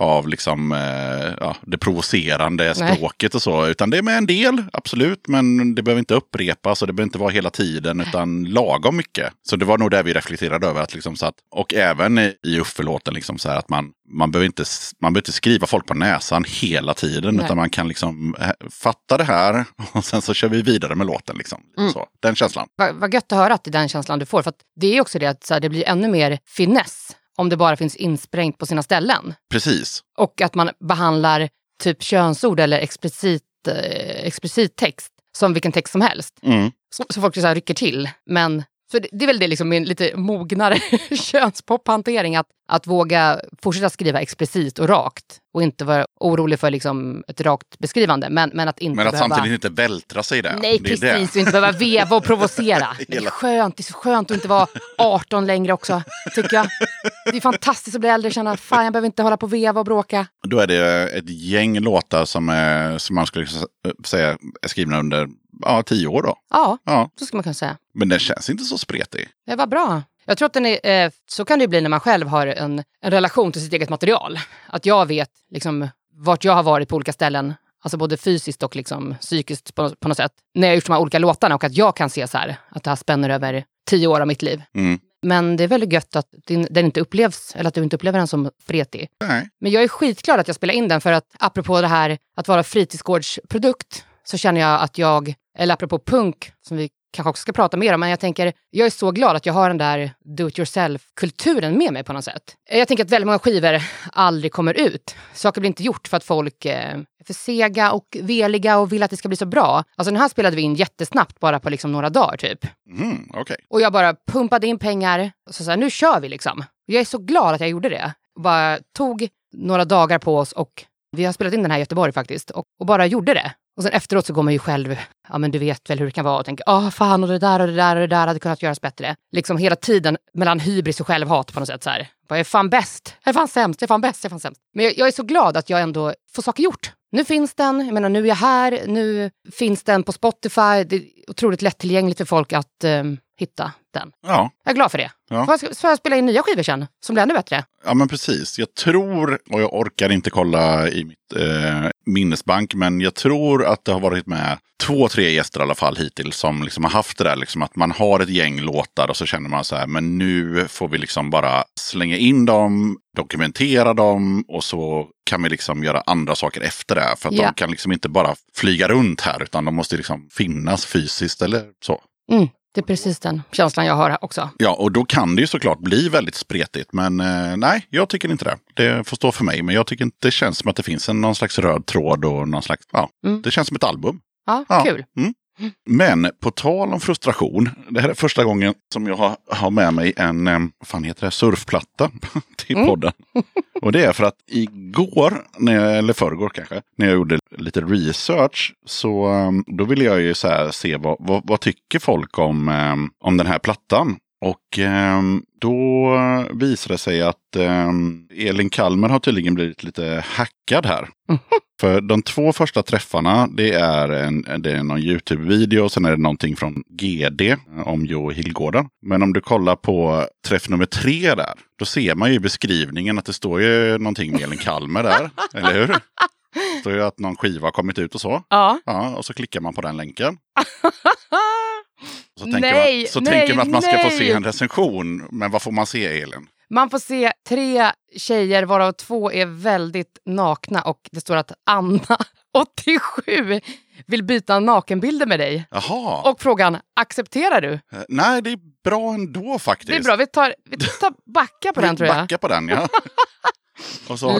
av liksom, eh, ja, det provocerande Nej. språket och så. Utan det är med en del, absolut, men det behöver inte upprepas och det behöver inte vara hela tiden, utan lagom mycket. Så det var nog det vi reflekterade över. Att liksom så att, och även i Uffe-låten, liksom så här att man, man, behöver inte, man behöver inte skriva folk på näsan hela tiden, Nej. utan man kan liksom eh, fatta det här och sen så kör vi vidare med låten. Liksom. Mm. Så, den känslan. Vad, vad gött att höra att det är den känslan du får. För det är också det att här, det blir ännu mer finess om det bara finns insprängt på sina ställen. Precis. Och att man behandlar typ könsord eller explicit, eh, explicit text som vilken text som helst. Mm. Så, så folk så här rycker till. Men så det, det är väl det liksom min lite mognare könspophantering. Att, att våga fortsätta skriva explicit och rakt. Och inte vara orolig för liksom ett rakt beskrivande. Men, men att inte Men att behöva... samtidigt inte vältra sig i det. Nej, det precis. det. Och inte behöva veva och provocera. Det är skönt. Det är så skönt att inte vara 18 längre också, tycker jag. Det är fantastiskt att bli äldre och känna fan jag behöver inte hålla på och veva och bråka. Då är det ett gäng låtar som, är, som man skulle säga är skrivna under ja, tio år. Då. Ja, Ja. så ska man kunna säga. Men den känns inte så spretig. Det var bra. Jag tror att den är, eh, så kan det ju bli när man själv har en, en relation till sitt eget material. Att jag vet liksom, vart jag har varit på olika ställen, alltså både fysiskt och liksom, psykiskt på, på något sätt, när jag har gjort de här olika låtarna och att jag kan se så här, att det här spänner över tio år av mitt liv. Mm. Men det är väldigt gött att din, den inte upplevs, eller att du inte upplever den som spretig. Nej. Men jag är skitglad att jag spelar in den för att apropå det här att vara fritidsgårdsprodukt så känner jag att jag, eller apropå punk som vi kanske också ska prata mer om, men jag tänker, jag är så glad att jag har den där do it yourself-kulturen med mig på något sätt. Jag tänker att väldigt många skivor aldrig kommer ut. Saker blir inte gjort för att folk eh, är för sega och veliga och vill att det ska bli så bra. Alltså den här spelade vi in jättesnabbt, bara på liksom några dagar typ. Mm, Okej. Och jag bara pumpade in pengar. Och så, så här, nu kör vi liksom. Jag är så glad att jag gjorde det. Bara tog några dagar på oss och vi har spelat in den här i Göteborg faktiskt. Och, och bara gjorde det. Och sen efteråt så går man ju själv, ja men du vet väl hur det kan vara och tänker, ah fan och det där och det där och det där hade kunnat göras bättre. Liksom hela tiden mellan hybris och självhat på något sätt så här. Jag är fan bäst, jag är fan sämst, jag är fan bäst, jag är fan sämst. Men jag, jag är så glad att jag ändå får saker gjort. Nu finns den, jag menar nu är jag här, nu finns den på Spotify. Det är otroligt lättillgängligt för folk att um, hitta den. Ja. Jag är glad för det. Ja. Får, jag, får jag spela in nya skivor sen, som blir ännu bättre? ja, men precis. Jag tror, och jag orkar inte kolla i mitt eh, minnesbank, men jag tror att det har varit med två, tre gäster i alla fall hittills som liksom har haft det där liksom att man har ett gäng låtar och så känner man så här, men nu får vi liksom bara slänga in dem, dokumentera dem och så kan vi liksom göra andra saker efter det. För att Ja. de kan liksom inte bara flyga runt här, utan de måste liksom finnas fysiskt eller så. Mm, det är precis den känslan jag har också. Ja, och då kan det ju såklart bli väldigt spretigt. Men eh, nej, jag tycker inte det. Det får stå för mig. Men jag tycker inte det känns som att det finns en, någon slags röd tråd och någon slags, ja, Mm. det känns som ett album. Ja, Ja. kul. Mm. Men på tal om frustration. Det här är första gången som jag har, har med mig en, eh, vad fan heter det, surfplatta till Mm. podden. Och det är för att igår, när jag, eller förrgår kanske, när jag gjorde lite research, så eh, då ville jag ju så se vad, vad, vad tycker folk om, eh, om den här plattan. Och eh, då visade det sig att eh, Elin Kalmer har tydligen blivit lite hackad här. För de två första träffarna, det är, en, det är någon YouTube-video och sen är det någonting från GD eh, om Jo Hillgården. Men om du kollar på träff nummer tre där, då ser man ju i beskrivningen att det står ju någonting med Elin Kalmer där. eller hur? Det står ju att någon skiva har kommit ut och så. Ja. Ja, och så klickar man på den länken. Så tänker, Nej, man, så nej, tänker man att man ska få nej. se en recension. Men vad får man se Elin? Man får se tre tjejer varav två är väldigt nakna och det står att Anna 87 vill byta nakenbilder med dig. Jaha. Och frågan, accepterar du? Eh, Nej, det är bra ändå faktiskt. Det är bra, vi tar, vi tar backa på den tror jag. backar på den, ja.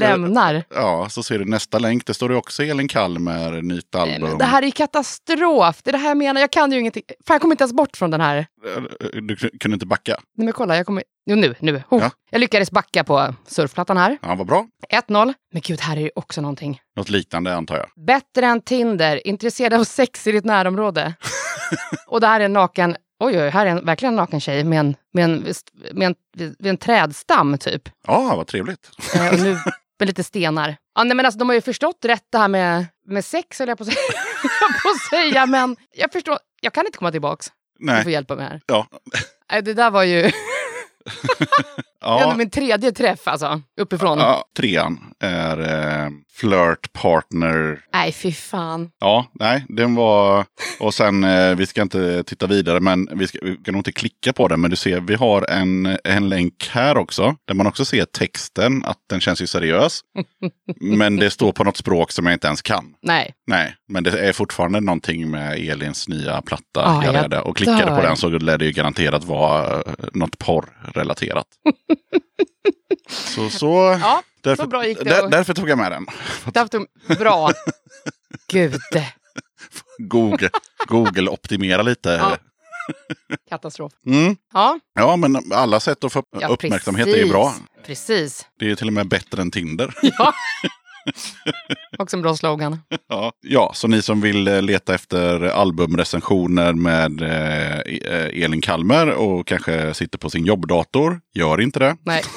Lämnar. ja, så ser du nästa länk. Det står det också Elin Kalmer, nytt album. Det här är katastrof. Det är det här jag menar. Jag kan ju ingenting. Fan, jag kommer inte ens bort från den här. Eh, Du kunde inte backa? Nej, men kolla, jag kommer... Jo, nu, nu. Oh. Ja. Jag lyckades backa på surfplattan här. Ja, vad bra. 1-0. Men gud, här är ju också någonting. Något liknande antar jag. Bättre än Tinder, intresserad av sex i ditt närområde. och det här är en naken... Oj, oj, här är en, verkligen en naken tjej med en, med en, med en, med en trädstam typ. Ja, vad trevligt. Eh, och nu med lite stenar. Ja, nej, men alltså, de har ju förstått rätt det här med, med sex, höll jag på att säga. Men jag förstår, jag kan inte komma tillbaks. Du får hjälpa mig här. ja. Nej, det där var ju det är Ja, ändå min tredje träff alltså, uppifrån. ja, trean är eh, Flirt Partner. Nej, fy fan. Ja, nej, den var... Och sen, eh, vi ska inte titta vidare, men vi, ska, vi kan nog inte klicka på den. Men du ser, vi har en, en länk här också. Där man också ser texten, att den känns ju seriös. men det står på något språk som jag inte ens kan. Nej. Nej, men det är fortfarande någonting med Elins nya platta. Ah, jag jag och klickade dör. på den så lär det ju garanterat vara eh, något porrrelaterat. så, så, Ja, därför, så bra gick det där, därför tog jag med den. Datum, bra. Gud, Google, Google optimera lite. Ja. katastrof. Mm. Ja, Ja, men alla sätt att få ja uppmärksamhet precis. är ju bra. Precis. Det är till och med bättre än Tinder. Ja. Också en bra slogan. Ja, ja så ni som vill eh, leta efter albumrecensioner med eh, eh, Elin Kalmer och kanske sitter på sin jobbdator, gör inte det. Nej.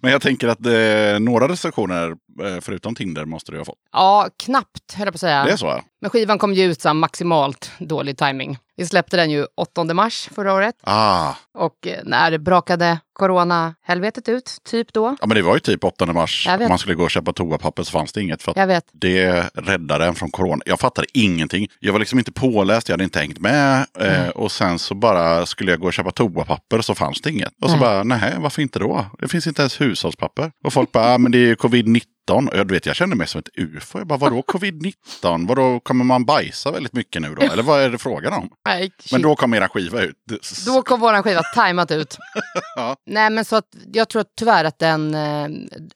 Men jag tänker att eh, några recensioner, eh, förutom Tinder, måste du ha fått. Ja, knappt höll jag på att säga. Det är så? ja. Men skivan kom ju ut så maximalt dålig timing. Vi släppte den ju 8 mars förra året. Ah, Och eh, när brakade corona-helvetet ut, typ då. ja, men det var ju typ 8 mars. Om man skulle gå och köpa toapapper så fanns det inget. För Jag vet. Det räddade en från corona. Jag fattade ingenting. Jag var liksom inte påläst, jag hade inte hängt med. Eh, och sen så bara skulle jag gå och köpa toapapper så fanns det inget. Och så Nej. bara, nej, varför inte då? Det finns inte ens hushållspapper. Och folk bara, ah, men det är ju covid-19. Och jag, vet, jag kände mig som ett ufo. Jag bara, vadå covid-19? Vadå, kommer man bajsa väldigt mycket nu då? Eller vad är det frågan om? Nej, Men då kom era skiva ut. Då kom våran skiva tajmat ut. Ja. Nej men så att jag tror att tyvärr att den eh,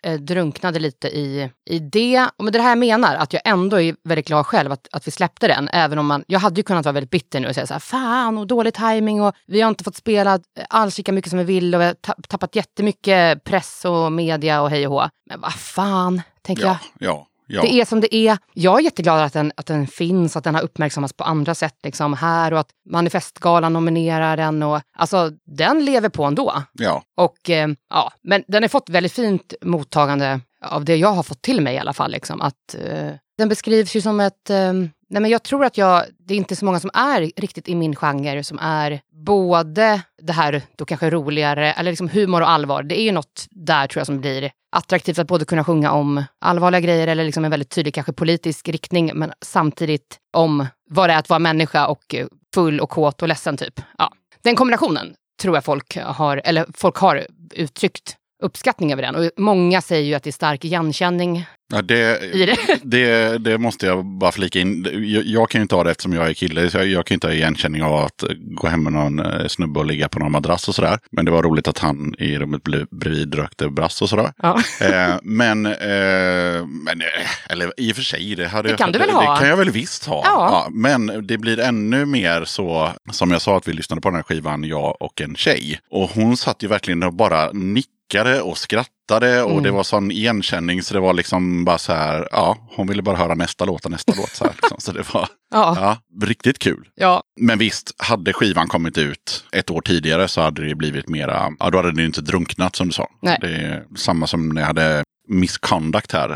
eh, drunknade lite i, i det. Och men det är det här jag menar, att jag ändå är väldigt glad själv att, att vi släppte den. Även om man, jag hade ju kunnat vara väldigt bitter nu och säga så här, fan och dålig timing och vi har inte fått spela alls lika mycket som vi vill och vi har ta- tappat jättemycket press och media och hej och hå. Men vad fan, tänker jag. Ja, ja, ja. Det är som det är. Jag är jätteglad att den, att den finns, att den har uppmärksammats på andra sätt liksom här och att Manifestgalan nominerar den. Och, alltså, den lever på ändå. ja. Och, eh, ja, men den har fått väldigt fint mottagande av det jag har fått till mig i alla fall. Liksom, att, eh, den beskrivs ju som ett... Eh, nej men jag tror att jag, det är inte så många som är riktigt i min genre som är både det här då kanske roligare, eller liksom humor och allvar. Det är ju något där tror jag som blir attraktivt att både kunna sjunga om allvarliga grejer eller liksom en väldigt tydlig kanske politisk riktning men samtidigt om vad det är att vara människa och full och kåt och ledsen typ. Ja. Den kombinationen tror jag folk har, eller folk har uttryckt uppskattning över den. Och många säger ju att det är stark igenkänning Ja, det, det. det, det måste jag bara flika in. Jag, jag kan ju inte ha det eftersom jag är kille. Så jag, jag kan inte ha igenkänning av att gå hem med någon eh, snubbe och ligga på någon madrass och sådär. Men det var roligt att han i rummet bredvid rökte brass och sådär. Ja. Eh, men, eh, men, eh, eller i och för sig, det, hade Det jag, kan du väl det, ha? Det kan jag väl visst ha. Ja. men det blir ännu mer så, som jag sa att vi lyssnade på den här skivan, jag och en tjej. Och hon satt ju verkligen och bara nickade och skrattade och Mm. det var sån igenkänning så det var liksom bara så här, ja, hon ville bara höra nästa låt och nästa låt. Så, här, liksom. så det var Ja. ja, riktigt kul. ja. Men visst, hade skivan kommit ut ett år tidigare så hade det blivit mera, ja då hade det inte drunknat som du sa. Nej. Det är samma som när jag hade Misconduct här,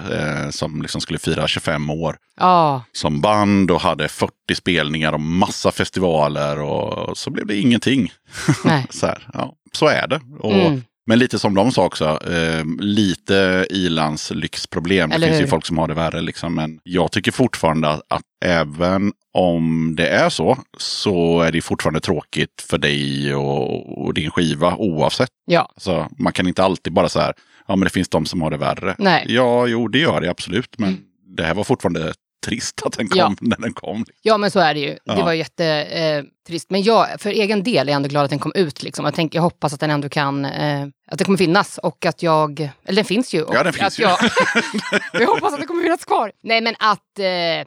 eh, som liksom skulle fira 25 år Ja. som band och hade 40 spelningar och massa festivaler och så blev det ingenting. Så, här, ja, så är det. Och, Mm. Men lite som de sa också, eh, lite Ilans lyxproblem. Det Eller finns ju hur? folk som har det värre. Liksom. Men jag tycker fortfarande att, att även om det är så, så är det fortfarande tråkigt för dig och, och din skiva oavsett. Ja. Alltså, man kan inte alltid bara så här, ja men det finns de som har det värre. Nej. Ja, jo det gör det absolut. Men det här var fortfarande trist att den kom Ja. när den kom. Ja, men så är det ju. Ja. Det var jättetrist. Eh, men jag, för egen del är jag ändå glad att den kom ut. Liksom. Jag, tänk, jag hoppas att den ändå kan, eh, att det kommer finnas och att jag, eller den finns ju. Och Ja, den finns att ju. Jag, jag hoppas att det kommer finnas kvar. Nej, men att, eh, äh,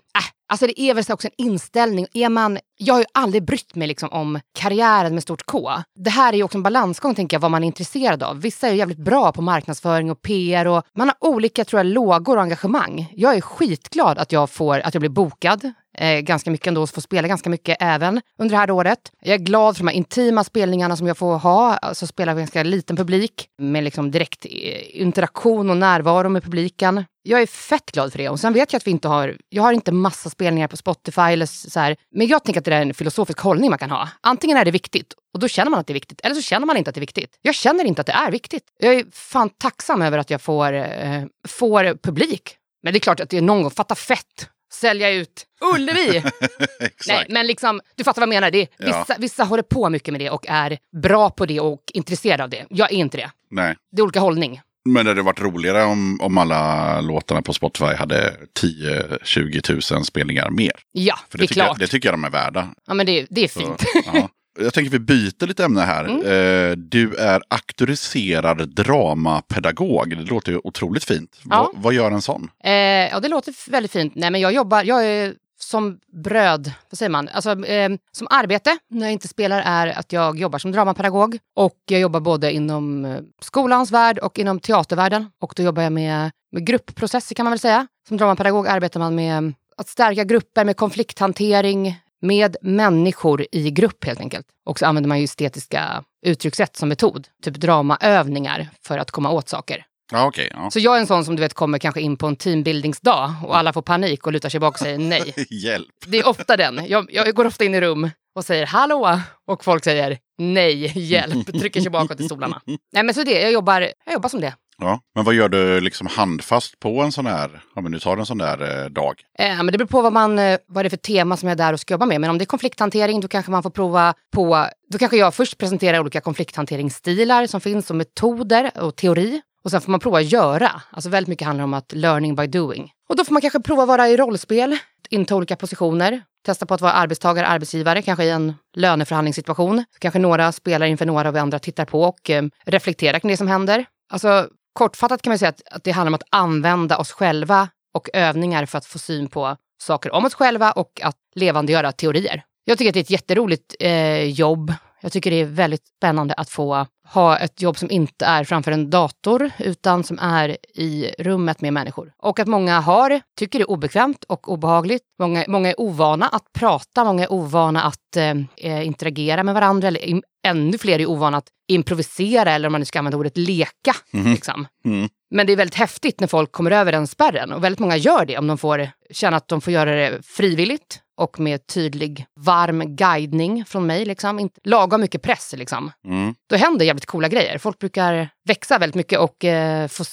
alltså det är väl också en inställning. Är man, jag har ju aldrig brytt mig liksom om karriären med stort K. Det här är ju också en balansgång, tänker jag, vad man är intresserad av. Vissa är ju jävligt bra på marknadsföring och PR och man har olika, tror jag, lågor och engagemang. Jag är skitglad att jag får, att jag blir bokad eh, ganska mycket ändå, och får spela ganska mycket även under det här året. Jag är glad för de här intima spelningarna som jag får ha, alltså spela för ganska liten publik med liksom direkt eh, interaktion och närvaro med publiken. Jag är fett glad för det. Och sen vet jag att vi inte har, jag har inte massa spelningar på Spotify eller så här. Men jag tänker att det är en filosofisk hållning man kan ha. Antingen är det viktigt och då känner man att det är viktigt. Eller så känner man inte att det är viktigt. Jag känner inte att det är viktigt. Jag är fan tacksam över att jag får, eh, får publik. Men det är klart att det är någon gång, fatta fett, sälja ut Ullevi. Nej, men liksom, du fattar vad jag menar. Det är, Ja. vissa, vissa håller på mycket med det och är bra på det och intresserade av det. Jag är inte det. Nej. Det är olika hållning. Men det hade varit roligare om, om alla låtarna på Spotify hade 10-20 000 spelningar mer. Ja, För det, det, är tycker jag, klart. det tycker jag de är värda. Ja, men det, det är Så, fint. ja. Jag tänker vi byter lite ämne här. Mm. Eh, Du är auktoriserad dramapedagog. Det låter ju otroligt fint. Ja. Vad, gör en sån? Eh, ja, det låter väldigt fint. Nej, men jag jobbar, jag är som bröd, vad säger man? Alltså, eh, som arbete när jag inte spelar är att jag jobbar som dramapedagog. Och jag jobbar både inom eh, skolans värld och inom teatervärlden. Och då jobbar jag med, med gruppprocesser kan man väl säga. Som dramapedagog arbetar man med att stärka grupper, med konflikthantering, med människor i grupp helt enkelt. Och så använder man ju estetiska uttryckssätt som metod. Typ dramaövningar för att komma åt saker. Ja, okej. ja. Så jag är en sån som du vet kommer kanske in på en teambuildingsdag och alla får panik och lutar sig bak och säger nej. Hjälp. Det är ofta den. Jag, jag går ofta in i rum och säger hallå och folk säger nej, hjälp, trycker sig bakåt i stolarna. Nej men så det, jag jobbar, jag jobbar som det. Ja. Men vad gör du liksom handfast på en sån här, om du tar en sån där eh, dag? Eh, men det beror på vad, man, eh, vad det är för tema som jag är där och ska jobba med. Men om det är konflikthantering då kanske man får prova på... Då kanske jag först presenterar olika konflikthanteringsstilar som finns och metoder och teori. Och sen får man prova att göra. Alltså väldigt mycket handlar om att learning by doing. Och då får man kanske prova att vara i rollspel, inta olika positioner. Testa på att vara arbetstagare, arbetsgivare, kanske i en löneförhandlingssituation. Kanske några spelar inför några och vi andra tittar på och eh, reflekterar kring det som händer. Alltså kortfattat kan man säga att, att det handlar om att använda oss själva och övningar för att få syn på saker om oss själva och att levandegöra teorier. Jag tycker att det är ett jätteroligt eh, jobb. Jag tycker det är väldigt spännande att få ha ett jobb som inte är framför en dator utan som är i rummet med människor. Och att många har, tycker det är obekvämt och obehagligt. Många, många är ovana att prata, många är ovana att eh, interagera med varandra. Eller im- ännu fler är ovana att improvisera eller om man nu ska använda ordet leka. Liksom. Mm. Men det är väldigt häftigt när folk kommer över den spärren och väldigt många gör det om de får känna att de får göra det frivilligt och med tydlig varm guidning från mig. Liksom. Inte lagom mycket press. Liksom. Mm. Då händer jävligt coola grejer. Folk brukar växa väldigt mycket och eh, få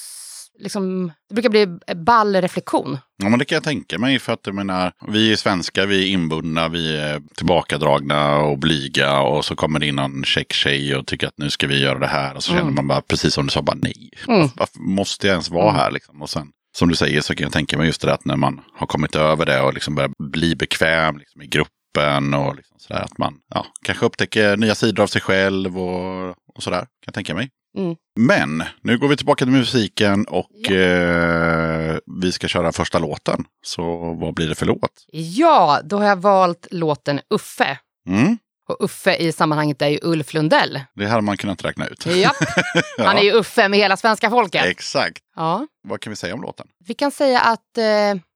liksom, det brukar bli ball reflektion. Ja, men det kan jag tänka mig. För att jag menar, vi är svenskar, vi är inbundna, vi är tillbakadragna och blyga. Och så kommer det in någon check tjej och tycker att nu ska vi göra det här. Och så känner man bara, precis som du sa, bara nej. Mm. Varför måste jag ens vara här? Liksom? Och sen, som du säger så kan jag tänka mig just det där att när man har kommit över det och liksom börjar bli bekväm liksom, i gruppen. Och liksom sådär, att man ja, kanske upptäcker nya sidor av sig själv och, och sådär. Kan jag tänka mig. Mm. Men nu går vi tillbaka till musiken och eh, vi ska köra första låten. Så vad blir det för låt? Ja, då har jag valt låten Uffe. Mm, Och Uffe i sammanhanget är ju Ulf Lundell. det hade man kunnat räkna ut. Japp. Han är ju Uffe med hela svenska folket. Exakt. Ja. Vad kan vi säga om låten? Vi kan säga att, eh,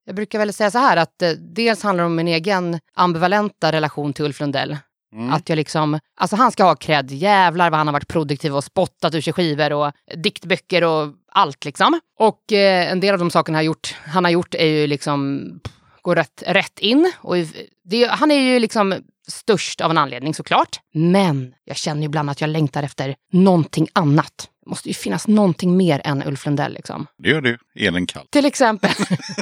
jag brukar väl säga så här att eh, dels handlar det om min egen ambivalenta relation till Ulf Lundell. Mm. Att jag liksom, alltså han ska ha cred, jävlar vad han har varit produktiv och spottat ur sig skivor och diktböcker och allt liksom. Och eh, en del av de sakerna han har gjort, han har gjort är ju liksom, går rätt, rätt in. Och det, han är ju liksom störst av en anledning såklart. Men jag känner ibland att jag längtar efter någonting annat. Det måste ju finnas någonting mer än Ulf Lundell liksom. Det gör du. Elin Kall. Till exempel.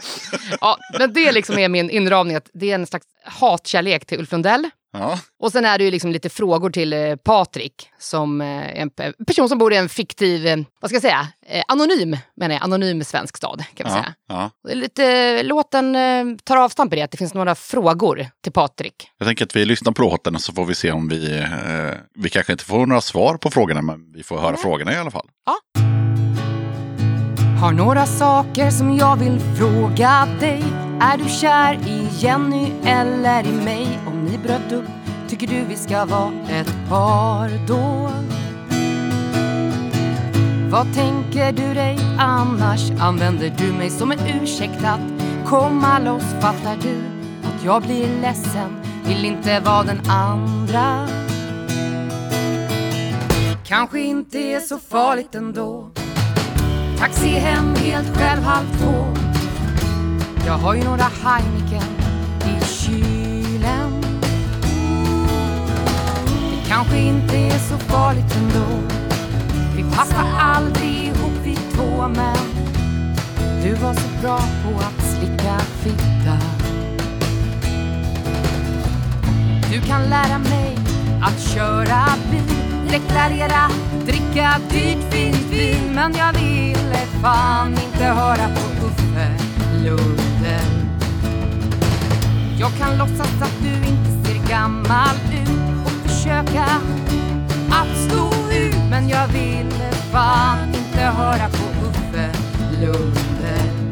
ja, men det liksom är min inramning. Att det är en slags hatkärlek till Ulf Lundell. Ja. Och sen är det ju liksom lite frågor till eh, Patrik, som eh, en pe- person som bor i en fiktiv, eh, vad ska jag säga, eh, anonym, menar jag, anonym svensk stad kan man Ja. säga. Ja. Det är Lite, låten eh, tar avstamp i det, att det finns några frågor till Patrik. Jag tänker att vi lyssnar på låten och så får vi se om vi... Eh, vi kanske inte får några svar på frågorna, men vi får höra frågorna i alla fall. Har några saker som jag vill fråga dig. Är du kär i Jenny eller i mig? Om ni bröt upp, tycker du vi ska vara ett par då? Vad tänker du dig annars? Använder du mig som en ursäkt att komma loss? Fattar du att jag blir ledsen? Vill inte vara den andra. Kanske inte är så farligt ändå. Taxi hem helt själv halv två. Jag har ju några Heineken i kylen. Det kanske inte är så farligt ändå. Vi passar aldrig ihop vi två men du var så bra på att slicka fitta. Du kan lära mig att köra bil, deklarera, dricka dyrt fint vin. Men jag ville fan inte höra på Uffe Lundell. Jag kan låtsas att du inte ser gammal ut och försöka att stå ut. Men jag ville fan inte höra på Uffe Lundell.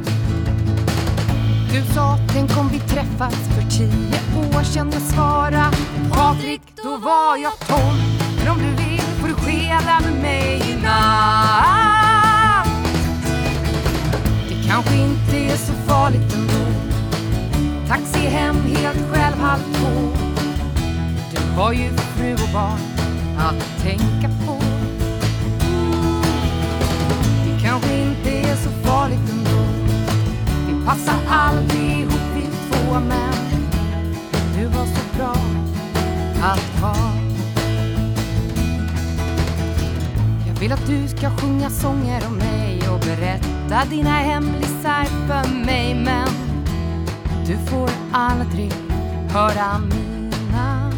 Du sa tänk om vi träffas för tio år sedan Jag svara Patrik, då var jag tolv Men om du spela med mig i natt. Det kanske inte är så farligt ändå. Taxi hem helt själv halv två. Du har ju fru och barn att tänka på. Det kanske inte är så farligt ändå. Vi passar aldrig ihop vi två men du var så bra att ha. Vill att du ska sjunga sånger om mig och berätta dina hemlisar för mig men du får aldrig höra mina.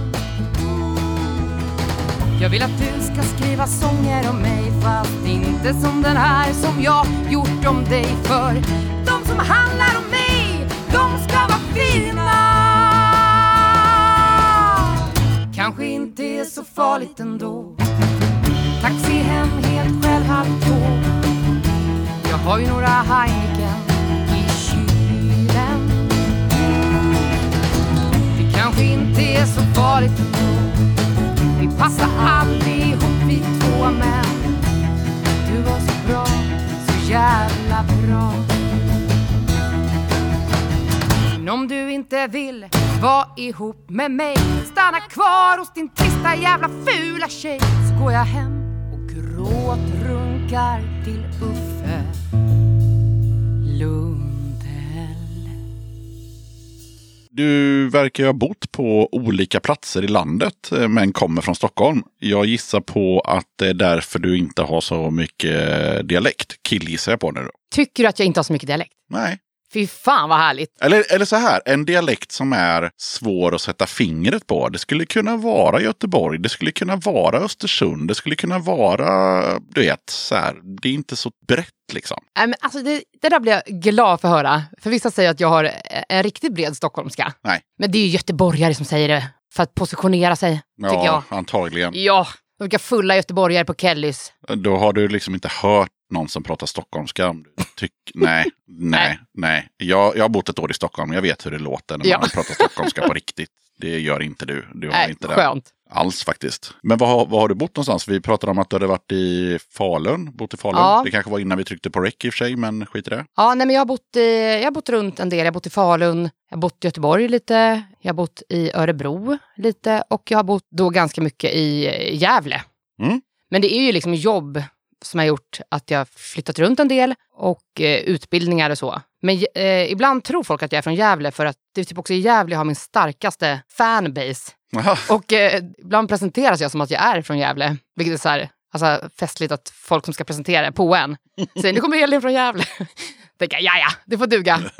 Jag vill att du ska skriva sånger om mig fast inte som den här som jag gjort om dig för de som handlar om mig, de ska vara fina. Kanske inte är så farligt ändå. Taxi hem helt själv halv två. Jag har ju några Heineken i kylen. Det kanske inte är så farligt ändå. Vi passar aldrig ihop vi två men du var så bra, så jävla bra. Men om du inte vill vara ihop med mig Stanna kvar hos din trista jävla fula tjej Så går jag hem gråtrunkar till Uffe Lundell Du verkar ju ha bott på olika platser i landet eh, men kommer från Stockholm. Jag gissar på att det är därför du inte har så mycket dialekt. Killgissar jag på nu då. Tycker du att jag inte har så mycket dialekt? Nej. Fy fan vad härligt! Eller, eller så här, en dialekt som är svår att sätta fingret på. Det skulle kunna vara Göteborg, det skulle kunna vara Östersund, det skulle kunna vara, du vet, så här. Det är inte så brett liksom. Men alltså det, det där blir jag glad för att höra. För vissa säger att jag har en riktigt bred stockholmska. Nej. Men det är ju göteborgare som säger det. För att positionera sig, tycker jag. Ja, antagligen. Ja, vilka fulla göteborgare på Kellys. Då har du liksom inte hört någon som pratar stockholmska. Tyck, nej, nej, nej. Jag, jag har bott ett år i Stockholm. Jag vet hur det låter när Ja. man pratar stockholmska på riktigt. Det gör inte du. Du har Nej, inte det. Alls faktiskt. Men var, har- har du bott någonstans? Vi pratade om att du hade varit i Falun. Bott i Falun. Ja. Det kanske var innan vi tryckte på rec i och för sig, men skit i det. Ja, nej, men jag, har bott, i, jag har bott runt en del. Jag har bott i Falun, jag har bott i Göteborg lite, jag har bott i Örebro lite och jag har bott då ganska mycket i eh, Gävle. Mm. Men det är ju liksom jobb som har gjort att jag flyttat runt en del och eh, utbildningar och så. Men eh, ibland tror folk att jag är från Gävle för att det är typ också i Gävle jag har min starkaste fanbase. Aha. Och eh, ibland presenteras jag som att jag är från Gävle. Vilket är så här, alltså, festligt att folk som ska presentera på en säger nu kommer Elin från Gävle. Tänker ja ja, det får duga.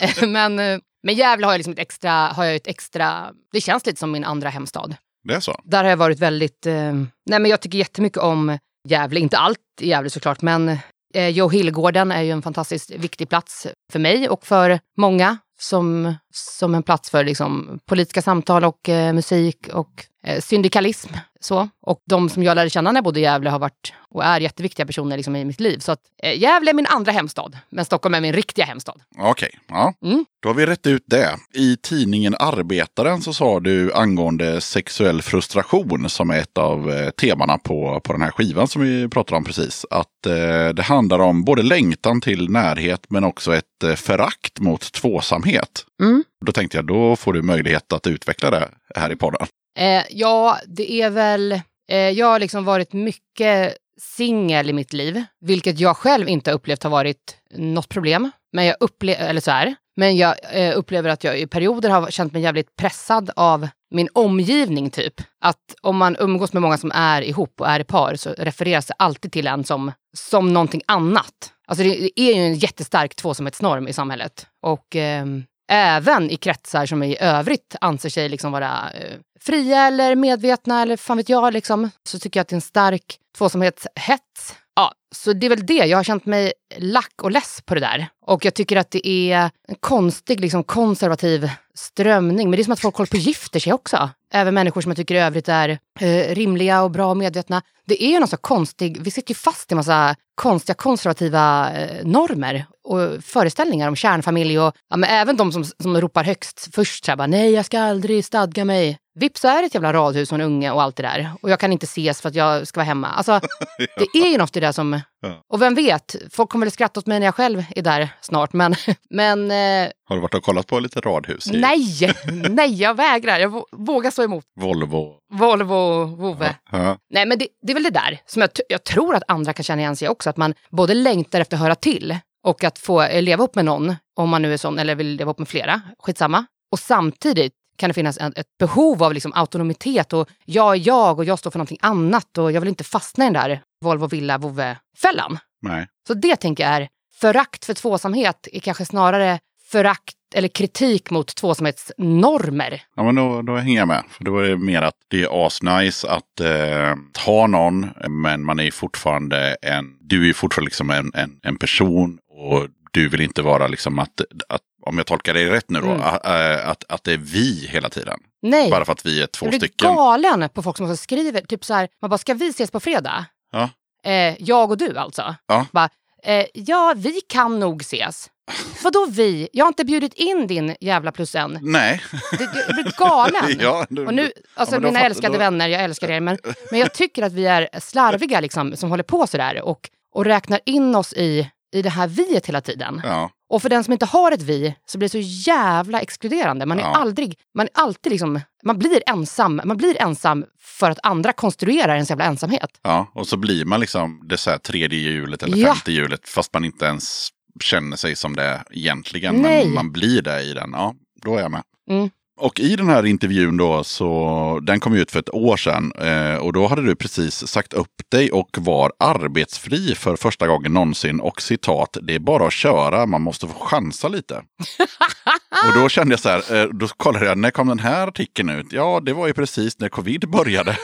Eh, men, eh, Men Gävle har jag liksom ett extra, har jag ett extra, det känns lite som min andra hemstad. Det är så? Där har jag varit väldigt, eh, nej men jag tycker jättemycket om Gävle, inte allt i Gävle såklart, men eh, Joe Hillgården är ju en fantastiskt viktig plats för mig och för många som, som en plats för liksom, politiska samtal och eh, musik och eh, syndikalism. Så. Och de som jag lärde känna när jag bodde i Gävle har varit och är jätteviktiga personer liksom, i mitt liv. Så att, eh, Gävle är min andra hemstad, men Stockholm är min riktiga hemstad. Okej, ja. Mm. Då har vi rätt ut det. I tidningen Arbetaren så sa du angående sexuell frustration som är ett av eh, temana på, på den här skivan som vi pratade om precis. Att eh, det handlar om både längtan till närhet men också ett eh, förakt mot tvåsamhet. Mm. Då tänkte jag, då får du möjlighet att utveckla det här i podden. Eh, ja, det är väl... Eh, jag har liksom varit mycket singel i mitt liv, vilket jag själv inte upplevt har varit något problem. Men jag upplever, eller så här, men jag eh, upplever att jag i perioder har känt mig jävligt pressad av min omgivning typ. Att om man umgås med många som är ihop och är i par så refereras det alltid till en som, som någonting annat. Alltså det, det är ju en jättestark tvåsamhetsnorm i samhället. Och ehm, även i kretsar som i övrigt anser sig liksom vara eh, fria eller medvetna eller fan vet jag, liksom, så tycker jag att det är en stark tvåsamhetshets. Ja, så det är väl det. Jag har känt mig lack och less på det där. Och jag tycker att det är en konstig liksom, konservativ strömning. Men det är som att folk håller på och gifter sig också. Även människor som jag tycker i övrigt är eh, rimliga och bra och medvetna. Det är ju någon så konstig, vi sitter ju fast i en massa konstiga konservativa eh, normer och föreställningar om kärnfamilj och ja, men även de som, som ropar högst först så här, bara, nej jag ska aldrig stadga mig. Vips så är det ett jävla radhus och en unge och allt det där. Och jag kan inte ses för att jag ska vara hemma. Alltså, det är ju något i det där som... Ja. Och vem vet, folk kommer väl skratta åt mig när jag själv är där snart. Men, men eh, Har du varit och kollat på lite radhus i nej, nej, jag vägrar. Jag vå- vågar stå emot. Volvo? Volvo, vovve. Ja. Nej, men det, det är väl det där som jag, jag tror att andra kan känna igen sig också. Att man både längtar efter att höra till och att få eh, leva upp med någon, om man nu är sån, eller vill leva upp med flera, skitsamma. Och samtidigt kan det finnas ett behov av liksom autonomitet och jag är jag och jag står för någonting annat och jag vill inte fastna i den där Volvo, villa, vovve-fällan. Nej. Så det tänker jag är förakt för tvåsamhet är kanske snarare förakt eller kritik mot tvåsamhetsnormer. Ja, men då, då hänger jag med. För då är det mer att det är asnice att eh, ha någon, men man är fortfarande en, du är fortfarande liksom en, en, en person och du vill inte vara liksom att, att om jag tolkar dig rätt nu då, Mm. att, att, det är vi hela tiden. Nej. Bara för att vi är två jag blir stycken. galen på folk som skriver, typ så här, man bara, ska vi ses på fredag? Ja. Eh, jag och du alltså? Ja. Bara, eh, ja, vi kan nog ses. Vadå vi? Jag har inte bjudit in din jävla plus en. Nej. Det- Jag blir galen. ja, du, Och nu, alltså då mina älskade då- vänner, jag älskar er, men, men jag tycker att vi är slarviga liksom, som håller på sådär och, och räknar in oss i, i det här viet hela tiden. Ja, Och för den som inte har ett vi så blir det så jävla exkluderande. Man är Ja. aldrig, man är alltid liksom, man blir ensam. Man blir ensam för att andra konstruerar ens jävla ensamhet. ja, och så blir man liksom det så här tredje hjulet eller Ja. femte hjulet fast man inte ens känner sig som det egentligen. Nej. Men man blir det i den. Ja, då är jag med. Mm. Och i den här intervjun då, så den kom ut för ett år sedan. Eh, och då hade du precis sagt upp dig och var arbetsfri för första gången någonsin. Och citat, det är bara att köra, man måste få chansa lite. och då kände jag så här, eh, då kollade jag, när kom den här artikeln ut? Ja, det var ju precis när covid började.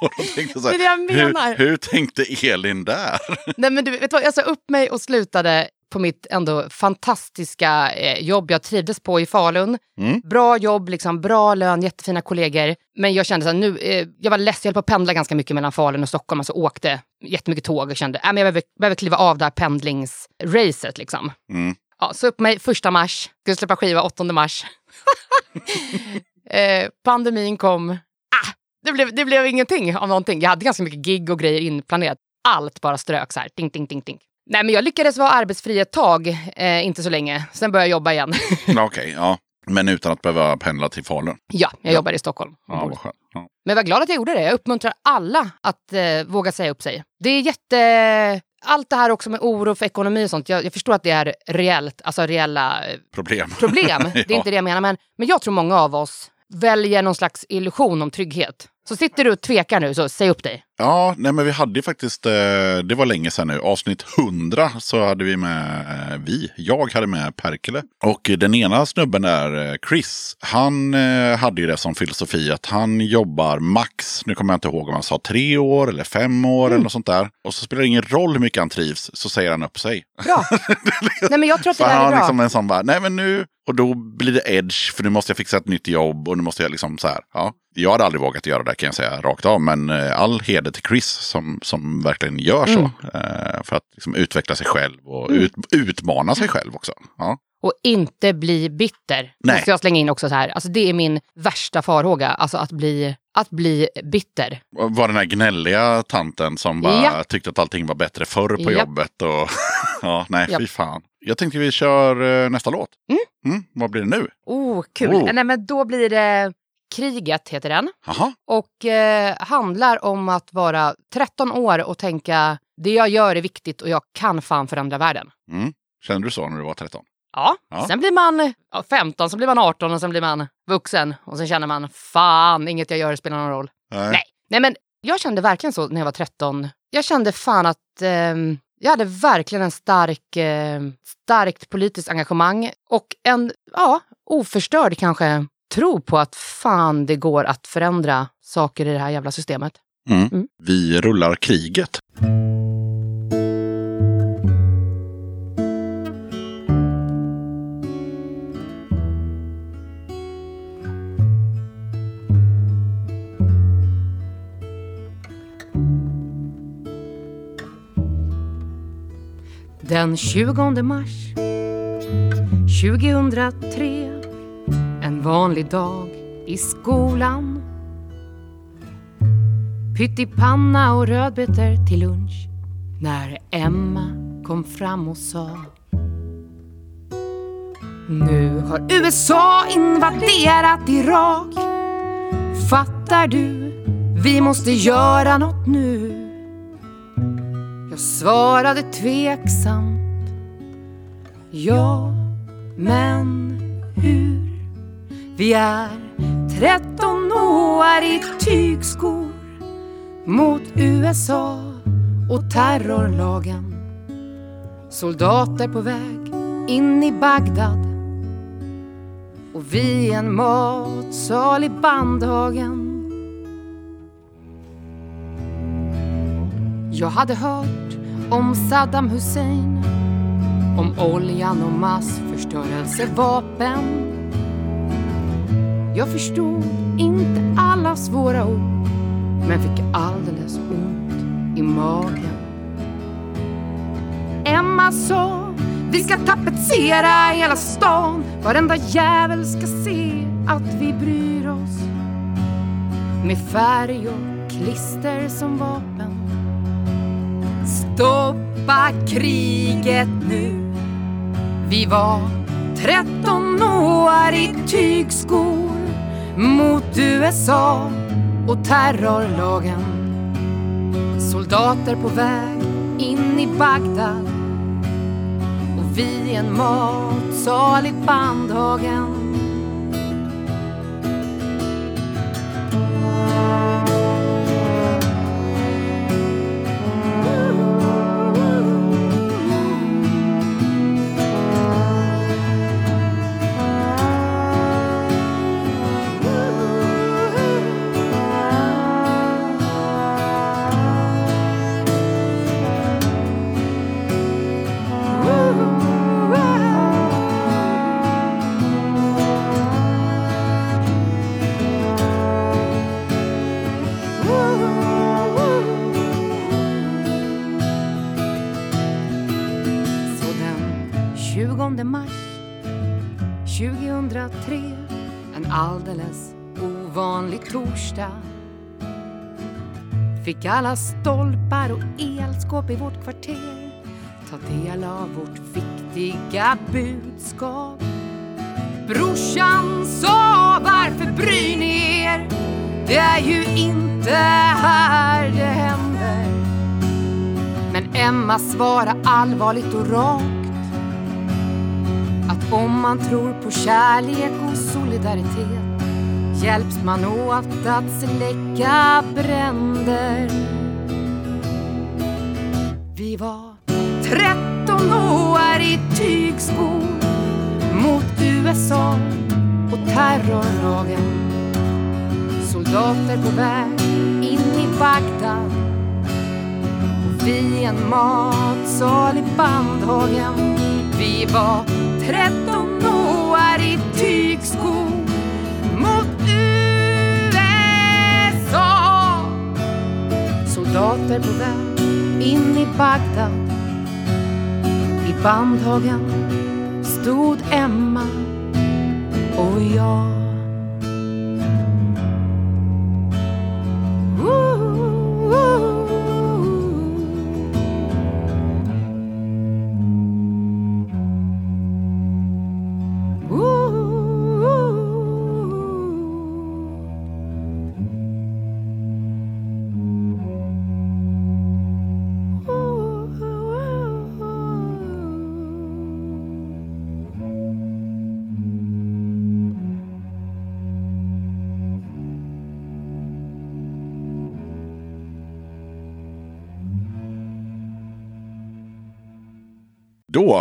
och då tänkte så här, Det är det jag menar. Hur, hur tänkte Elin där? Nej, men du vet vad, jag sa upp mig och slutade på mitt ändå fantastiska eh, jobb jag trivdes på i Falun. Mm. Bra jobb, liksom, bra lön, jättefina kollegor. Men jag kände att nu, eh, jag var less, jag höll på att pendla ganska mycket mellan Falun och Stockholm. Alltså åkte jättemycket tåg och kände att jag behöver, behöver kliva av det här pendlingsracet. Liksom. Mm. Ja, så upp mig första mars, skulle släppa skiva 8 mars. eh, pandemin kom. Ah, det, blev, det blev ingenting av någonting. Jag hade ganska mycket gig och grejer inplanerat. Allt bara strök så här. Ding, ding, ding, ding. Nej, men jag lyckades vara arbetsfri ett tag, eh, inte så länge. Sen började jag jobba igen. Ja, Okej, ja. Men utan att behöva pendla till Falun. ja, jag jobbar i Stockholm. Ja, vad skönt. Ja. Men var glad att jag gjorde det. Jag uppmuntrar alla att eh, våga säga upp sig. Det är jätte... Allt det här också med oro för ekonomi och sånt. Jag, jag förstår att det är reellt, alltså reella eh, Problem. problem. Det är Ja. inte det jag menar. Men, men jag tror många av oss väljer någon slags illusion om trygghet. Så sitter du och tvekar nu, så säg upp dig. Ja, nej men vi hade ju faktiskt, eh, det var länge sedan nu, avsnitt 100 så hade vi med, eh, vi, jag hade med Perkele. Och den ena snubben där, eh, Chris, han hade ju det som filosofi att han jobbar max, nu kommer jag inte ihåg om han sa tre år eller fem år eller något sånt där. Och så spelar det ingen roll hur mycket han trivs, så säger han upp sig. Bra. Nej, men jag tror att det där han är bra. liksom en sån bara, nej men nu, och då blir det edge, för nu måste jag fixa ett nytt jobb och nu måste jag liksom så här, ja. Jag hade aldrig vågat göra det kan jag säga rakt av, men eh, all heder till Chris som, som verkligen gör så. Mm. Eh, för att liksom utveckla sig själv och ut, utmana sig själv också. Ja. Och inte bli bitter. Nej. Måste jag slänga in också så här. Alltså det är min värsta farhåga. Alltså att bli, att bli bitter. Var den här gnälliga tanten som bara Ja. tyckte att allting var bättre förr på Japp. jobbet. Och ja, nej, Japp. fy fan. Jag tänkte vi kör eh, nästa låt. Mm. Mm, vad blir det nu? Oh, kul. Oh. Nej, men då blir det Kriget heter den. Jaha, Och eh, handlar om att vara 13 år och tänka det jag gör är viktigt och jag kan fan förändra världen. mm. kände du så när du var 13? Ja, Ja. sen blir man ja, 15, sen blir man 18 och sen blir man vuxen. Och sen känner man fan, inget jag gör spelar någon roll. Nej. Nej, men jag kände verkligen så när jag var 13. Jag kände fan att ehm, jag hade verkligen en stark, eh, starkt politiskt engagemang och en, ja, oförstörd kanske, tro på att fan det går att förändra saker i det här jävla systemet. Mm. Mm. Vi rullar kriget. Den 20 mars 2003 En vanlig dag i skolan Pyttipanna och rödbetor till lunch När Emma kom fram och sa Nu har USA invaderat Irak Fattar du? Vi måste göra något nu jag svarade tveksamt Ja, men hur? Vi är 13 år i tygskor mot USA och terrorlagen. Soldater på väg in i Bagdad. Och vi i en matsal i Bandhagen. Jag hade hört om Saddam Hussein Om oljan och massförstörelsevapen. Jag förstod inte alla svåra ord Men fick alldeles ont i magen. Emma sa Vi ska tapetsera hela stan. Varenda jävel ska se att vi bryr oss. Med färg och klister som vapen. Stoppa kriget nu. Vi var 13 år i tygskor mot USA och terrorlagen. Soldater på väg in i Bagdad. Och vi i en matsal i Bandhagen. Fick alla stolpar och elskåp i vårt kvarter. Ta del av vårt viktiga budskap. Brorsan sa varför bryr ni er? Det är ju inte här det händer. Men Emma svarade allvarligt och rakt. Att om man tror på kärlek och solidaritet hjälps man åt att släcka bränder. Vi var 13 år i tygskor mot USA och terrorlagen. Soldater på väg in i Bagdad och vi i en matsal i Bandhagen. Vi var 13 år i tygskor Soldater på väg in i Bagdad. I Bandhagen stod Emma och jag.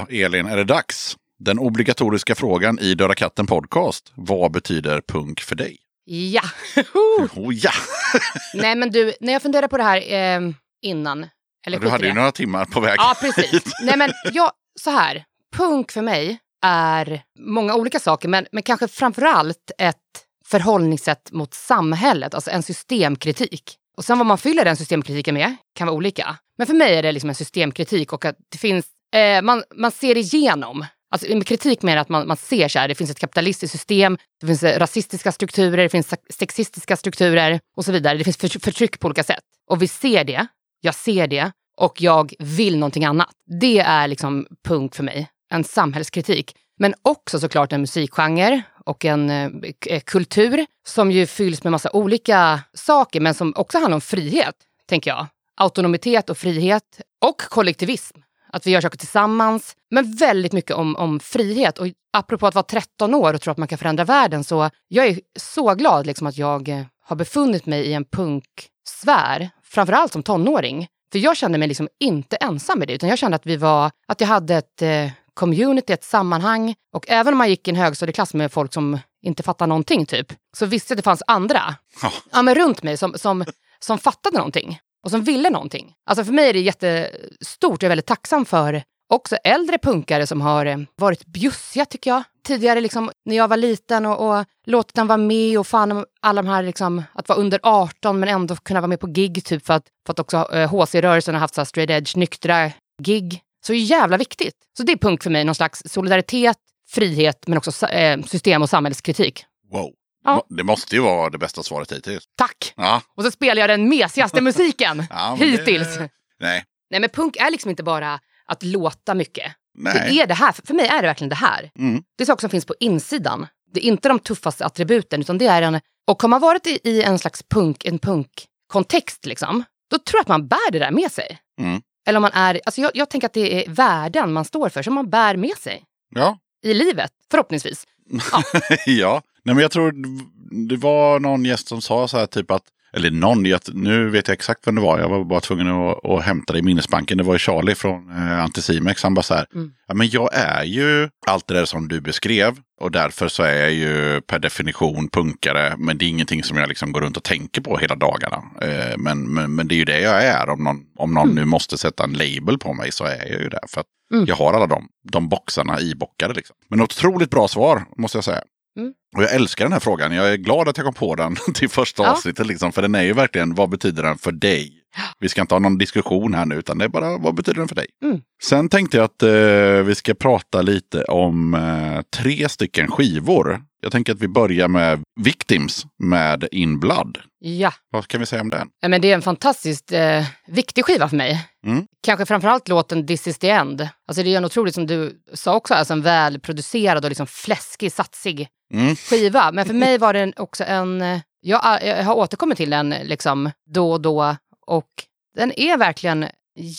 Elin, är det dags. Den obligatoriska frågan i Döda katten podcast. Vad betyder punk för dig? Ja. Oh ja! Nej men du, när jag funderade på det här eh, innan. Eller Du hade ju några timmar på väg Ja, precis. hit. Nej, men jag, så här. Punk för mig är många olika saker, men, men kanske framför allt ett förhållningssätt mot samhället, alltså en systemkritik. Och sen vad man fyller den systemkritiken med kan vara olika. Men för mig är det liksom en systemkritik och att det finns, eh, man, man ser igenom. Alltså med kritik menar att man, man ser så här, det finns ett kapitalistiskt system, det finns eh, rasistiska strukturer, det finns sexistiska strukturer och så vidare. Det finns för, förtryck på olika sätt. Och vi ser det, jag ser det och jag vill någonting annat. Det är liksom punk för mig. En samhällskritik. Men också såklart en musikgenre och en eh, eh kultur som ju fylls med massa olika saker men som också handlar om frihet, tänker jag. Autonomitet och frihet och kollektivism. Att vi gör saker tillsammans. Men väldigt mycket om, om frihet. Och apropå att vara 13 år och tro att man kan förändra världen så jag är så glad liksom att jag eh, har befunnit mig i en punksfär. Framförallt som tonåring. För jag kände mig liksom inte ensam med det, utan jag kände att vi var, att jag hade ett eh, community, ett sammanhang. Och även om man gick i en högstadieklass med folk som inte fattade någonting typ, så visste jag att det fanns andra Ja. ja, men runt mig som, som, som fattade någonting och som ville någonting. Alltså för mig är det jättestort, jag är väldigt tacksam för också äldre punkare som har eh, varit bjussiga tycker jag. Tidigare liksom, när jag var liten och, och låtit den vara med och fan alla de här liksom, att vara under 18 men ändå kunna vara med på gig typ för att, för att också eh, HC-rörelsen har haft så här straight edge, nyktra gig. Så jävla viktigt. Så det är punk för mig, någon slags solidaritet, frihet men också eh, system och samhällskritik. Wow. Ja. Det måste ju vara det bästa svaret hittills. Tack! Ja. Och så spelar jag den mesigaste musiken Ja, men det- hittills. Nej. Nej men punk är liksom inte bara att låta mycket. Nej. Det är det här. För mig är det verkligen det här. Mm. Det är saker som finns på insidan. Det är inte de tuffaste attributen utan det är en... Och har man varit i, i en slags punk, en punkkontext liksom, då tror jag att man bär det där med sig. Mm. Eller om man är... Alltså jag, jag tänker att det är värden man står för som man bär med sig Ja. i livet, förhoppningsvis. ja. Nej, men jag tror det var någon gäst som sa så här typ att eller någon, jag- nu vet jag exakt vem det var. Jag var bara tvungen att, att hämta det i minnesbanken. Det var ju Charlie från eh, Anticimex. Han bara så här. Mm. Ja, men jag är ju allt det där som du beskrev. Och därför så är jag ju per definition punkare. Men det är ingenting som jag liksom går runt och tänker på hela dagarna. Eh, men, men, men det är ju det jag är. Om någon, om någon nu måste sätta en label på mig så är jag ju det. För att Mm. jag har alla de, de boxarna ibockade. Liksom. Men otroligt bra svar måste jag säga. Mm. Och jag älskar den här frågan. Jag är glad att jag kom på den till första Ja. avsnittet. Liksom, för den är ju verkligen, vad betyder den för dig? Vi ska inte ha någon diskussion här nu, utan det är bara, vad betyder den för dig? Mm. Sen tänkte jag att eh, vi ska prata lite om eh, tre stycken skivor. Jag tänker att vi börjar med Victims med In Blood. Ja. Vad kan vi säga om den? Ja, men det är en fantastiskt eh, viktig skiva för mig. Mm. Kanske framförallt låten This is the end. Alltså det är en otroligt, som du sa också, alltså en välproducerad och liksom fläskig, satsig Mm. skiva. Men för mig var den också en... eh, Jag, jag har återkommit till den liksom då och då och den är verkligen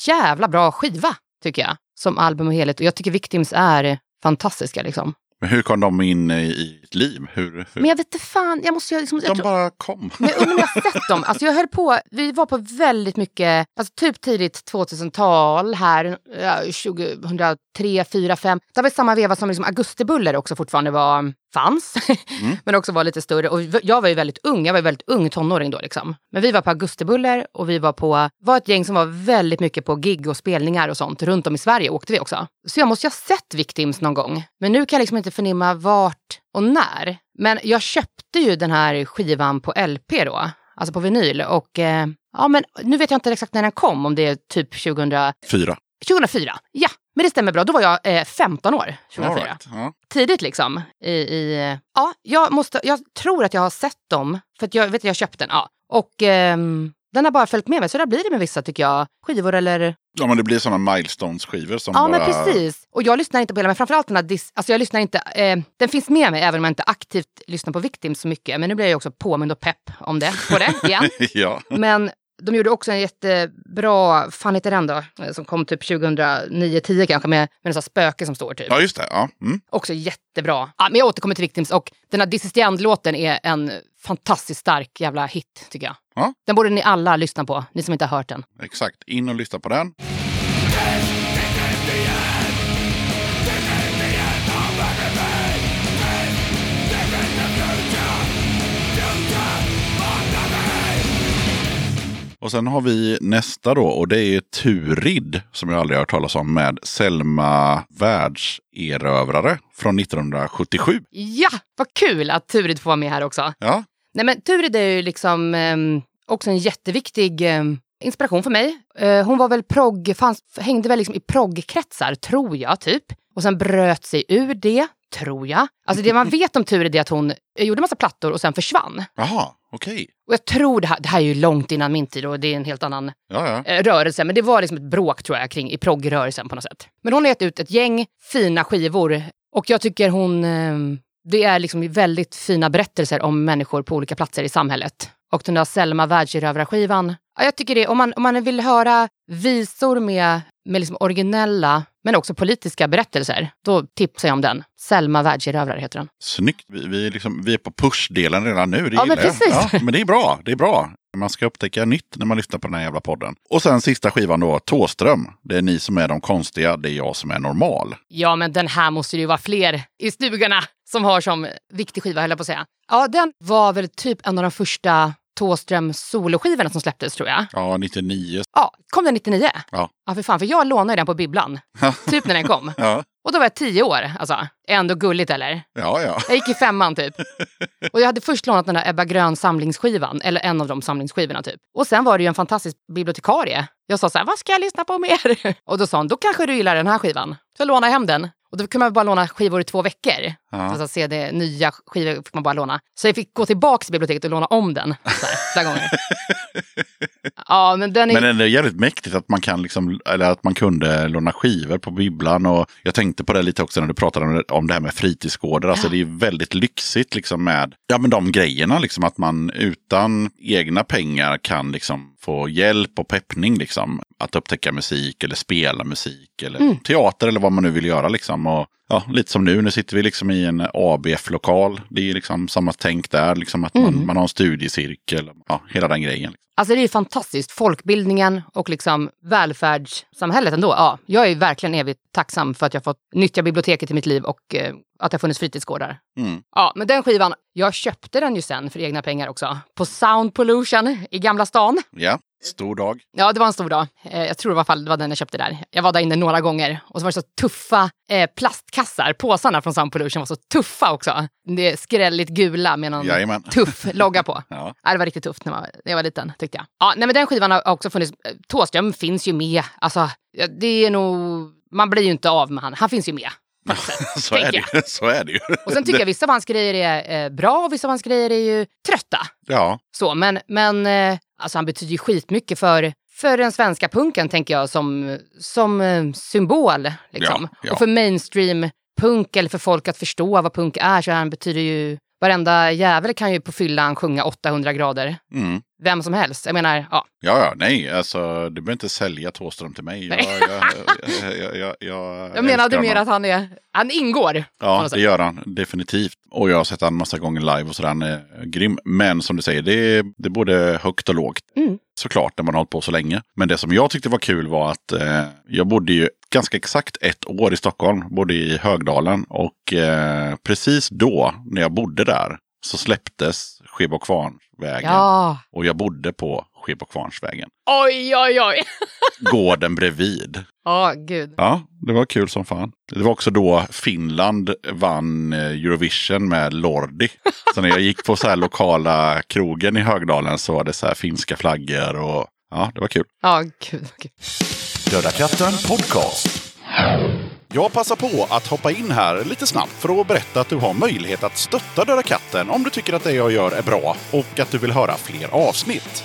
jävla bra skiva, tycker jag. Som album och helhet. Och jag tycker Victims är fantastiska liksom. Men hur kom de in i, ditt liv? Hur, hur? Men jag vet inte fan, jag måste liksom... jag de tror- bara kom. Men jag undrar om jag har sett dem. Alltså jag höll på, vi var på väldigt mycket, alltså typ tidigt 2000-tal här, ja, 2003, 4, 5. Det var samma veva som liksom Augustibuller också fortfarande var, fanns. men också var lite större. Och jag var ju väldigt ung, jag var ju väldigt ung tonåring då liksom. Men vi var på Augustibuller och vi var på, var ett gäng som var väldigt mycket på gig och spelningar och sånt. Runt om i Sverige åkte vi också. Så jag måste ju ha sett Victims någon gång. Men nu kan jag liksom inte förnimma vart och när. Men jag köpte ju den här skivan på LP då, alltså på vinyl. Och eh, ja, men nu vet jag inte exakt när den kom, om det är typ 2000, Fyra. 2004. Ja, men det stämmer bra. Då var jag eh, 15 år, 2004. All right. ja. Tidigt liksom. I, i, ja, jag, måste, jag tror att jag har sett dem, för jag vet jag köpte den. Ja. Och ehm, den har bara följt med mig, så där blir det med vissa tycker jag. Skivor eller ja, men det blir sådana milestones-skivor som Ja, bara... men precis. Och jag lyssnar inte på hela, men framförallt den här dis- alltså jag lyssnar inte, eh, den finns med mig även om jag inte aktivt lyssnar på Victims så mycket. Men nu blir jag också påmind och pepp om det, på det igen. ja. Men de gjorde också en jättebra, fan heter den då, Eh, som kom typ 2009-10 kanske med, med en spöke som står typ. ja, just det. Ja. Mm. Också jättebra. Ja, men jag återkommer till Victims och den här This is the End-låten är en fantastiskt stark jävla hit tycker jag. Ja. Den borde ni alla lyssna på, ni som inte har hört den. Exakt. In och lyssna på den. Och sen har vi nästa då och det är Turid som jag aldrig har hört talas om med Selma Världserövrare från 1977. Ja, vad kul att Turid får vara med här också. Ja, Nej men Turid är ju liksom ehm, också en jätteviktig ehm, inspiration för mig. Eh, hon var väl progg, fanns, hängde väl liksom i proggkretsar, tror jag, typ. Och sen bröt sig ur det, tror jag. Alltså det man vet om Turid är att hon gjorde massa plattor och sen försvann. jaha, okej. Och jag tror det här, det här är ju långt innan min tid och det är en helt annan Ja, ja. eh, rörelse. Men det var liksom ett bråk tror jag kring i proggrörelsen på något sätt. Men hon har gett ut ett gäng fina skivor och jag tycker hon, eh, det är liksom väldigt fina berättelser om människor på olika platser i samhället. Och den där Selma världserövrarskivan, ja, jag tycker det, om man, om man vill höra visor med, med liksom originella men också politiska berättelser, då tipsar jag om den. Selma världserövrare heter den. Snyggt. Vi, vi, är liksom, vi är på push-delen redan nu. Det Ja, men precis. Ja, men det är bra. Det är bra. Man ska upptäcka nytt när man lyssnar på den här jävla podden. Och sen sista skivan då, Tåström. Det är ni som är de konstiga, det är jag som är normal. Ja, men den här måste det ju vara fler i stugorna som har som viktig skiva, höll jag på att säga. Ja, den var väl typ en av de första Thåström soloskivorna som släpptes, tror jag. Ja, 99. Ja, kom den 99? Ja. Ja, för fan, för jag lånade den på bibblan. typ när den kom. Ja, Och då var jag tio år, alltså. Ändå gulligt, eller? ja. ja. Jag gick i femman typ. Och jag hade först lånat den där Ebba Grön samlingsskivan, eller en av de samlingsskivorna typ. Och sen var det ju en fantastisk bibliotekarie. Jag sa så här, vad ska jag lyssna på mer? Och då sa hon, då kanske du gillar den här skivan. Så jag lånade hem den. Och då kunde man bara låna skivor i två veckor. Ja. Alltså CD, nya skivor fick man bara låna. Så jag fick gå tillbaka till biblioteket och låna om den. Så här, flera gånger. Ja, men den är... Men det är jävligt mäktigt att man kan liksom, eller att man kunde låna skivor på bibblan. Och jag tänkte på det lite också när du pratade om det, om det här med fritidsgårdar. Alltså det är väldigt lyxigt liksom med ja, men de grejerna. Liksom att man utan egna pengar kan liksom få hjälp och peppning. Liksom, att upptäcka musik eller spela musik. Eller teater eller vad man nu vill göra. Liksom. Och, ja, lite som nu, nu sitter vi liksom i en ABF-lokal. Det är liksom samma tänk där. Liksom att man, man har en studiecirkel. Ja, hela den grejen. Alltså det är fantastiskt. Folkbildningen och liksom välfärdssamhället ändå. Ja, jag är verkligen evigt tacksam för att jag fått nyttja biblioteket i mitt liv och eh, att det har funnits fritidsgårdar. Mm. Ja, men den skivan, jag köpte den ju sen för egna pengar också. På Sound Pollution i Gamla stan. Ja, stor dag. Ja, det var en stor dag. Eh, jag tror i alla fall det var den jag köpte där. Jag var där inne några gånger och så var det så tuffa eh, plastkassar. Påsarna från Sound Pollution var så tuffa också. Det är skrälligt gula med någon Jajamän. tuff logga på. Ja. Ja, det var riktigt tufft när, man, när jag var liten, tyckte jag. Ja, nej, men den skivan har också funnits. Thåström finns ju med. Alltså, det är nog... Man blir ju inte av med han. Han finns ju med. Sätt, Så är, det, så är det ju. Och sen tycker jag vissa av hans grejer är eh, bra och vissa av hans grejer är ju trötta. Ja, Så, men men eh, alltså, han betyder ju skitmycket för, för den svenska punken, tänker jag, som, som eh, symbol. Liksom. Ja, ja. Och för mainstream punk eller för folk att förstå vad punk är så han betyder ju Varenda jävel kan ju på fyllan sjunga 800 grader. Mm. Vem som helst. Jag menar, ja. Ja, ja, nej, alltså du behöver inte sälja Thåström till mig. Jag, Nej. jag, jag, jag, jag, jag, Jag menade mer honom. att han är, han ingår. Ja, det gör han definitivt. Och jag har sett han massa gånger live och sådär. Han är grym. Men som du säger, det är, det är både högt och lågt. Mm. Såklart, när man har hållit på så länge. Men det som jag tyckte var kul var att eh, jag bodde ju ganska exakt ett år i Stockholm. Bodde i Högdalen. Och eh, precis då, när jag bodde där, så släpptes Skebokvarnsvägen. Ja. Och jag bodde på Skebokvarnsvägen. Oj, oj, oj. Gården bredvid. Ja, gud. Ja, det var kul som fan. Det var också då Finland vann eh, Eurovision med Lordi. Så när jag gick på så här lokala krogen i Högdalen så var det så här finska flaggor och ja, det var kul. Ja, gud. gud. Döda katten podcast. Jag passar på att hoppa in här lite snabbt för att berätta att du har möjlighet att stötta Döda katten om du tycker att det jag gör är bra och att du vill höra fler avsnitt.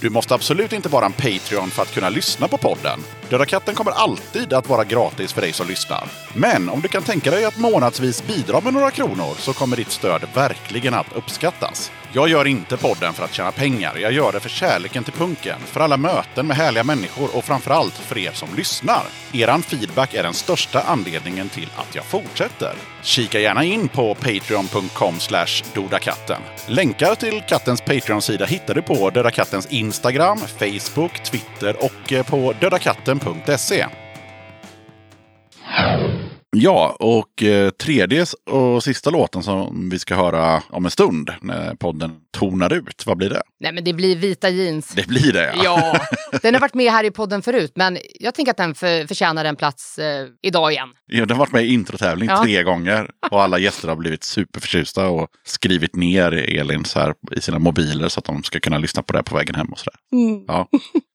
Du måste absolut inte vara en Patreon för att kunna lyssna på podden. Döda katten kommer alltid att vara gratis för dig som lyssnar. Men om du kan tänka dig att månadsvis bidra med några kronor så kommer ditt stöd verkligen att uppskattas. Jag gör inte podden för att tjäna pengar. Jag gör det för kärleken till punken, för alla möten med härliga människor och framförallt för er som lyssnar. Eran feedback är den största anledningen till att jag fortsätter. Kika gärna in på patreon.com dodakatten. Länkar till kattens Patreon-sida hittar du på Döda Kattens Instagram, Facebook, Twitter och eh, på dödakatten.se. Ja, och eh, tredje och sista låten som vi ska höra om en stund när podden tonar ut. Vad blir det? Nej, men det blir vita jeans. Det blir det, ja. Ja, den har varit med här i podden förut, men jag tänker att den för, förtjänar en plats eh, idag igen. Ja, Den har varit med i introtävling Ja. tre gånger och alla gäster har blivit superförtjusta och skrivit ner Elin så här i sina mobiler så att de ska kunna lyssna på det på vägen hem och sådär. Ja.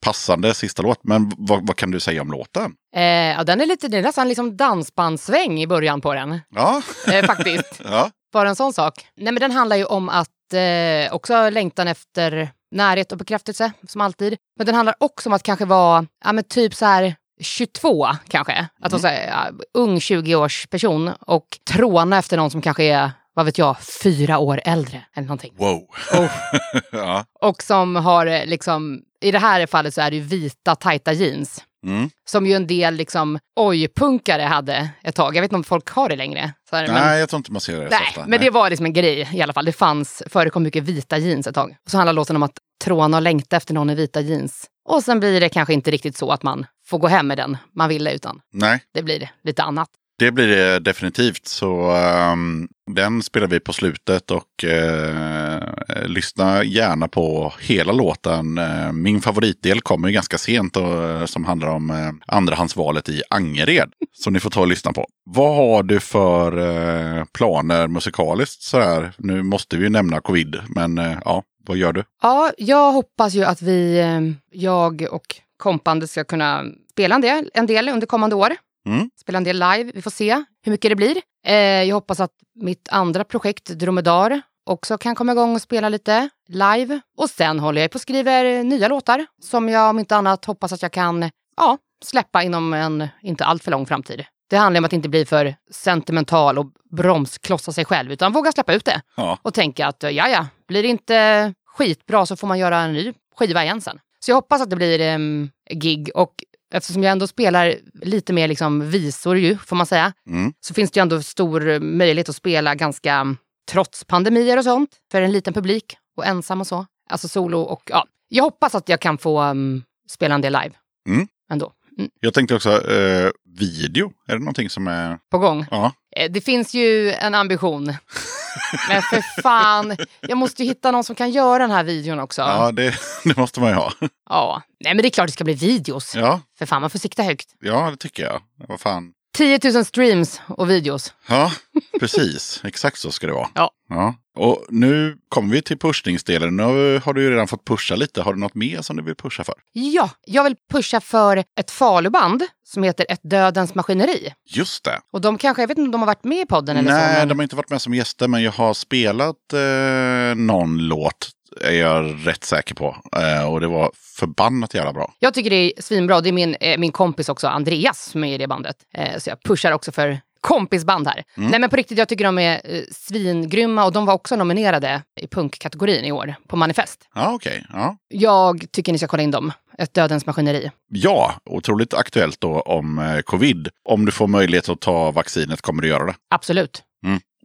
Passande sista låt, men vad, vad kan du säga om låten? Eh, ja, den är lite, det är nästan liksom dansbandssväng i början på den, Ja, eh, faktiskt. ja. Bara en sån sak. Nej, men den handlar ju om att eh, också längtan efter närhet och bekräftelse, som alltid. Men den handlar också om att kanske vara, ja men typ så här 22 kanske. Att vara så här, ja, ung 20-års person och tråna efter någon som kanske är, vad vet jag, fyra år äldre eller någonting. wow. Oh. ja. Och som har eh, liksom, i det här fallet så är det ju vita tajta jeans. Mm. Som ju en del liksom oj-punkare hade ett tag. Jag vet inte om folk har det längre. Så här, men- Nej, jag tror inte man ser det så Nej, ofta. men det var liksom en grej i alla fall. Det fanns, förekom mycket vita jeans ett tag. Och så handlar låten om att tråna och längta efter någon i vita jeans. Och sen blir det kanske inte riktigt så att man får gå hem med den man ville, utan Nej, det blir lite annat det blir det definitivt. Så um, den spelar vi på slutet och uh, lyssna gärna på hela låten. Uh, min favoritdel kommer ju ganska sent och, uh, som handlar om uh, andrahandsvalet i Angered. Som ni får ta och lyssna på. Vad har du för planer musikaliskt sådär? Nu måste vi ju nämna covid, men ja, vad gör du? Ja, jag hoppas ju att vi, jag och kompande ska kunna spela en del, en del under kommande år. Mm. Spela en del live. Vi får se hur mycket det blir. Eh, jag hoppas att mitt andra projekt, Dromedar, också kan komma igång och spela lite live. Och sen håller jag på och skriver nya låtar som jag om inte annat hoppas att jag kan ja, släppa inom en inte alltför lång framtid. Det handlar om att inte bli för sentimental och bromsklossa sig själv, utan våga släppa ut det Ja, och tänka att ja, ja, blir det inte skitbra så får man göra en ny skiva igen sen. Så jag hoppas att det blir um, gig och eftersom jag ändå spelar lite mer liksom visor ju, får man säga, Mm. så finns det ju ändå stor möjlighet att spela ganska trots pandemier och sånt för en liten publik och ensam och så. Alltså solo och ja, jag hoppas att jag kan få um, spela en del live Mm. ändå. Mm, jag tänkte också eh, video. Är det någonting som är... på gång. Ja, Eh, Det finns ju en ambition. Men för fan, jag måste ju hitta någon som kan göra den här videon också. ja det, det måste man ju ha. Ja, nej men det är klart det ska bli videos. Ja, För fan, man får sikta högt. ja det tycker jag. Vad fan. 10 000 streams och videos. Ja, precis. Exakt så ska det vara. Ja. ja. Och nu kommer vi till pushningsdelen. Nu har du ju redan fått pusha lite. Har du något mer som du vill pusha för? Ja, jag vill pusha för ett faluband som heter Ett Dödens Maskineri. Just det. Och de kanske, jag vet inte om de har varit med i podden eller Nej, så. Men... de har inte varit med som gäster, men jag har spelat eh, någon låt. Är jag rätt säker på. Eh, och det var förbannat jävla bra. Jag tycker det är svinbra. Det är min, eh, min kompis också, Andreas, som är i det bandet. Eh, så jag pushar också för kompisband här. Mm. Nej men på riktigt, jag tycker de är eh, svingrymma och de var också nominerade i punkkategorin i år på Manifest. Ja, okej. Ja. Jag tycker ni ska kolla in dem. Ett Dödens Maskineri. ja, otroligt aktuellt då om eh, covid. Om du får möjlighet att ta vaccinet kommer du göra det. Absolut.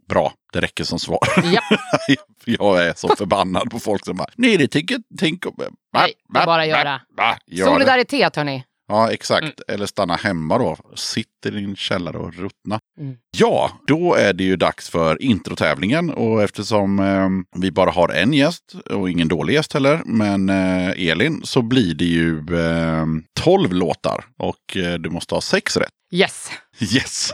Bra, det räcker som svar. Ja. jag är så förbannad på folk som bara, nej det tänker tänk om... Nej, det är bara att göra. Va, gör det. Solidaritet hörni. Ja, exakt. Mm. Eller stanna hemma då. Sitt i din källare och ruttna. Mm. Ja, då är det ju dags för introtävlingen. Och eftersom eh, vi bara har en gäst och ingen dålig gäst heller, men eh, Elin, så blir det ju eh, 12 låtar. Och eh, du måste ha sex rätt. Yes. Yes!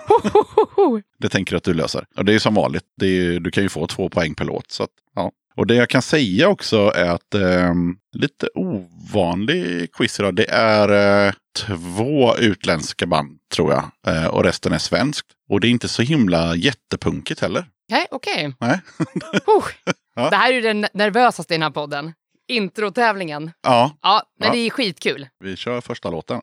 Det tänker jag att du löser. Och det är som vanligt. Är, du kan ju få två poäng per låt. Så att, ja. Och det jag kan säga också är att eh, lite ovanlig quiz idag. Det är eh, två utländska band tror jag. Eh, och resten är svenskt. Och det är inte så himla jättepunkigt heller. Nej, okej. Nej. Huh. Ja. Det här är ju den nervösaste i den här podden. Introtävlingen. Ja, Ja, men Ja. det är skitkul. vi kör första låten.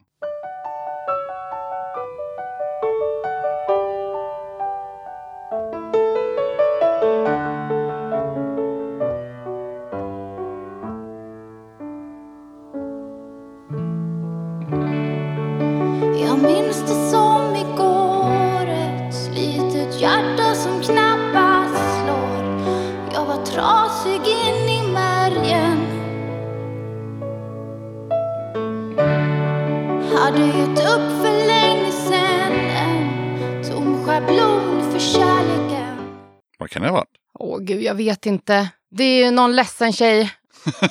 Jag vet inte. Det är ju någon ledsen tjej.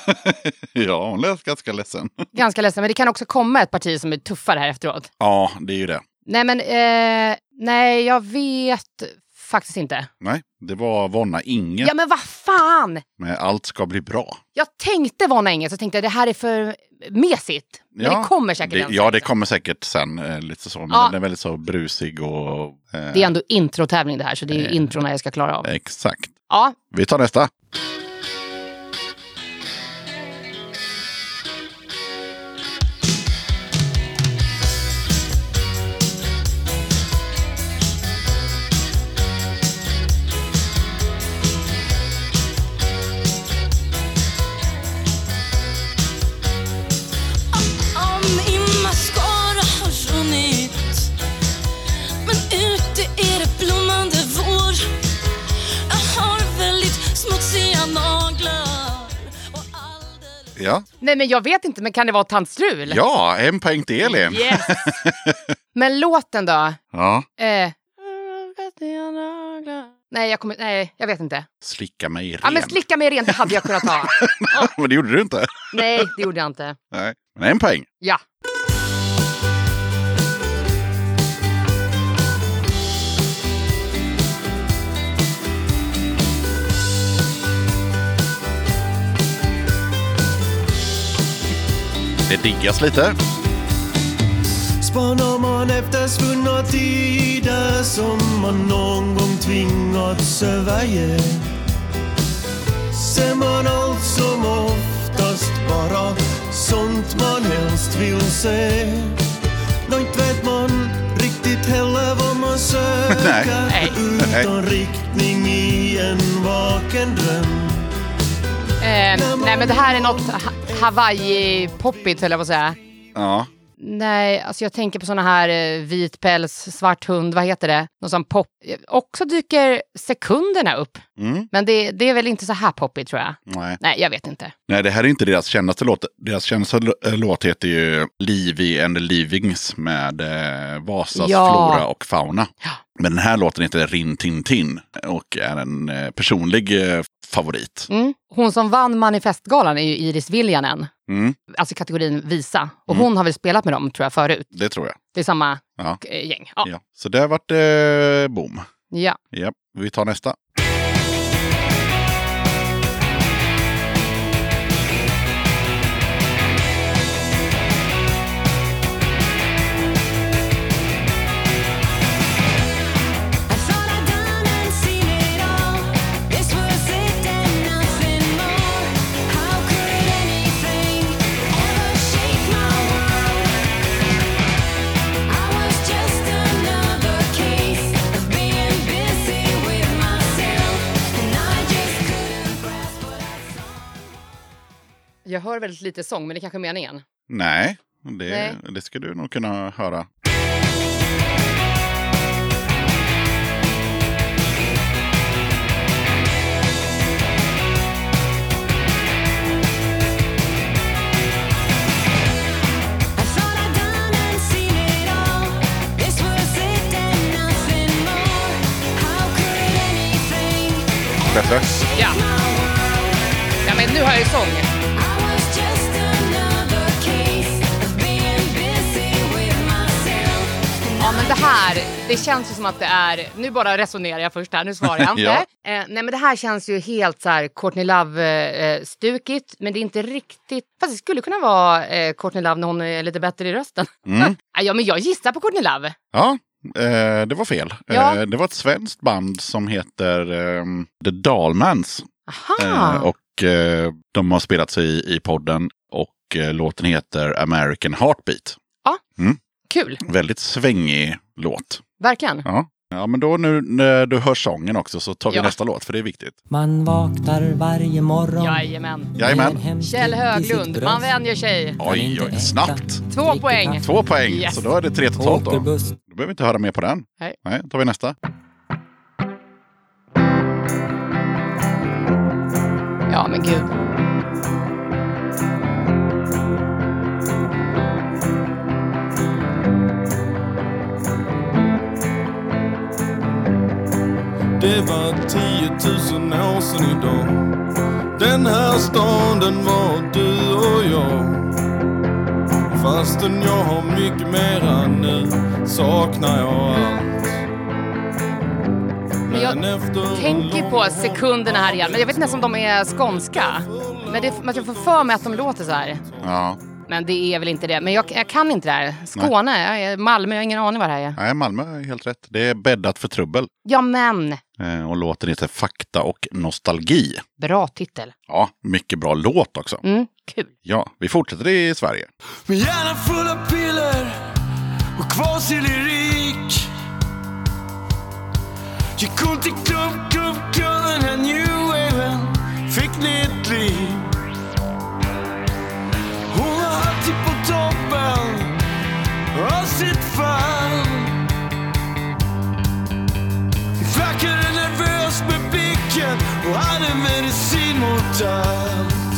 ja, hon lät ganska ledsen. Ganska ledsen, men det kan också komma ett parti som är tuffare här efteråt. ja, det är ju det. Nej, men eh, nej, jag vet faktiskt inte. Nej, det var Vonna Inge Ja, men vad fan! med Allt ska bli bra. Jag tänkte vana inget, så tänkte jag det här är för mesigt. Men det kommer säkert det, Ja, sen. det kommer säkert sen. Eh, lite så. Men Ja. den är väldigt så brusig och... Eh, Det är ändå introtävling det här, så det är Eh. introna jag ska klara av. Exakt. Ja, Vi tar nästa. Ja, nej men jag vet inte, men kan det vara Tant Strul? ja en poäng till Elin. Yes! men låten då? Ja, Eh. Nej, jag kommer, nej, jag vet inte. slicka mig ren. Ja, men slicka mig rent, det hade jag kunnat ha. men det gjorde du inte. Nej, det gjorde jag inte. Nej. Men en poäng. Ja. Det diggas lite. Spanar man efter svunna tider som man någon gång tvingats överge. Ser man allt som oftast bara sånt man helst vill se. Inte vet man riktigt heller vad man söker Nej. Utan riktning i en vaken dröm. Eh, nej, men det här är något Hawaii-poppigt, höll jag på att säga. Ja. Nej, alltså jag tänker på såna här eh, vit päls, svart hund, vad heter det? Någon sån pop. Också dyker sekunderna upp. Mm. Men det, det är väl inte så här poppigt tror jag. Nej. Nej, jag vet inte. Nej, det här är inte deras kändaste låt. Deras kändaste eh, låt heter ju Livy and the Livings med eh, Vasas Ja. flora och fauna. Men den här låten heter Rin Tin Tin och är en eh, personlig eh, favorit. Mm. Hon som vann Manifestgalan är ju Iris Viljanen, Mm, alltså kategorin visa. Och Mm. hon har väl spelat med dem tror jag förut. det tror jag. Det är samma Ja. eh, gäng. Ja. Ja. Så där vart det boom. ja. Ja, vi tar nästa. Jag hör väldigt lite sång, men det är kanske är meningen. Nej, det, Nej. det ska du nog kunna höra. Bättre? Ja. ja, men nu har jag ju sång. Men det här, det känns ju som att det är... Nu bara resonerar jag först här, nu svarar jag inte. Ja. eh, nej, men det här känns ju helt så här Courtney Love-stukigt, men det är inte riktigt... Fast det skulle kunna vara eh, Courtney Love när hon är lite bättre i rösten. Mm. ja, men jag gissar på Courtney Love. Ja, eh, det var fel. Ja. Eh, det var ett svenskt band som heter eh, The Dalmans. Eh, och eh, de har spelats i, i podden och eh, låten heter American Heartbeat. Kul, Väldigt svängig låt. verkligen. Ja. Ja, men då nu när du hör sången också så tar vi Ja. nästa låt för det är viktigt. Man vaknar varje morgon Jajamän. Jajamän. Kjell Höglund, man vänjer sig. Oj, oj, snabbt. Två poäng. Två poäng, Yes. så då är det tre totalt då. Då behöver vi inte höra mer på den. Nej. Nej, då tar vi nästa. Ja, men gud. Det var 10 000 år sedan idag Den här stan den var du och jag Fastän jag har mycket mera nu saknar jag allt Men jag tänker på sekunderna här igen. Men jag vet inte ens om de är skånska. Men det, jag får för mig att de låter så här. Ja, Men det är väl inte det. Men jag, jag kan inte det här. Skåne, jag är Malmö, jag har ingen aning vad det här är. nej, Malmö är helt rätt. Det är bäddat för trubbel. Ja, men. Eh, och låten heter Fakta och nostalgi. Bra titel. Ja, mycket bra låt också. Mm, kul. Ja, vi fortsätter i Sverige. Min hjärna full av piller och kvasilirik Gick runt i klubb, klubb, klubb Den här new waven fick nytt liv toppen av sitt fall. Flackade nervös med blicken och hade medicin mot allt?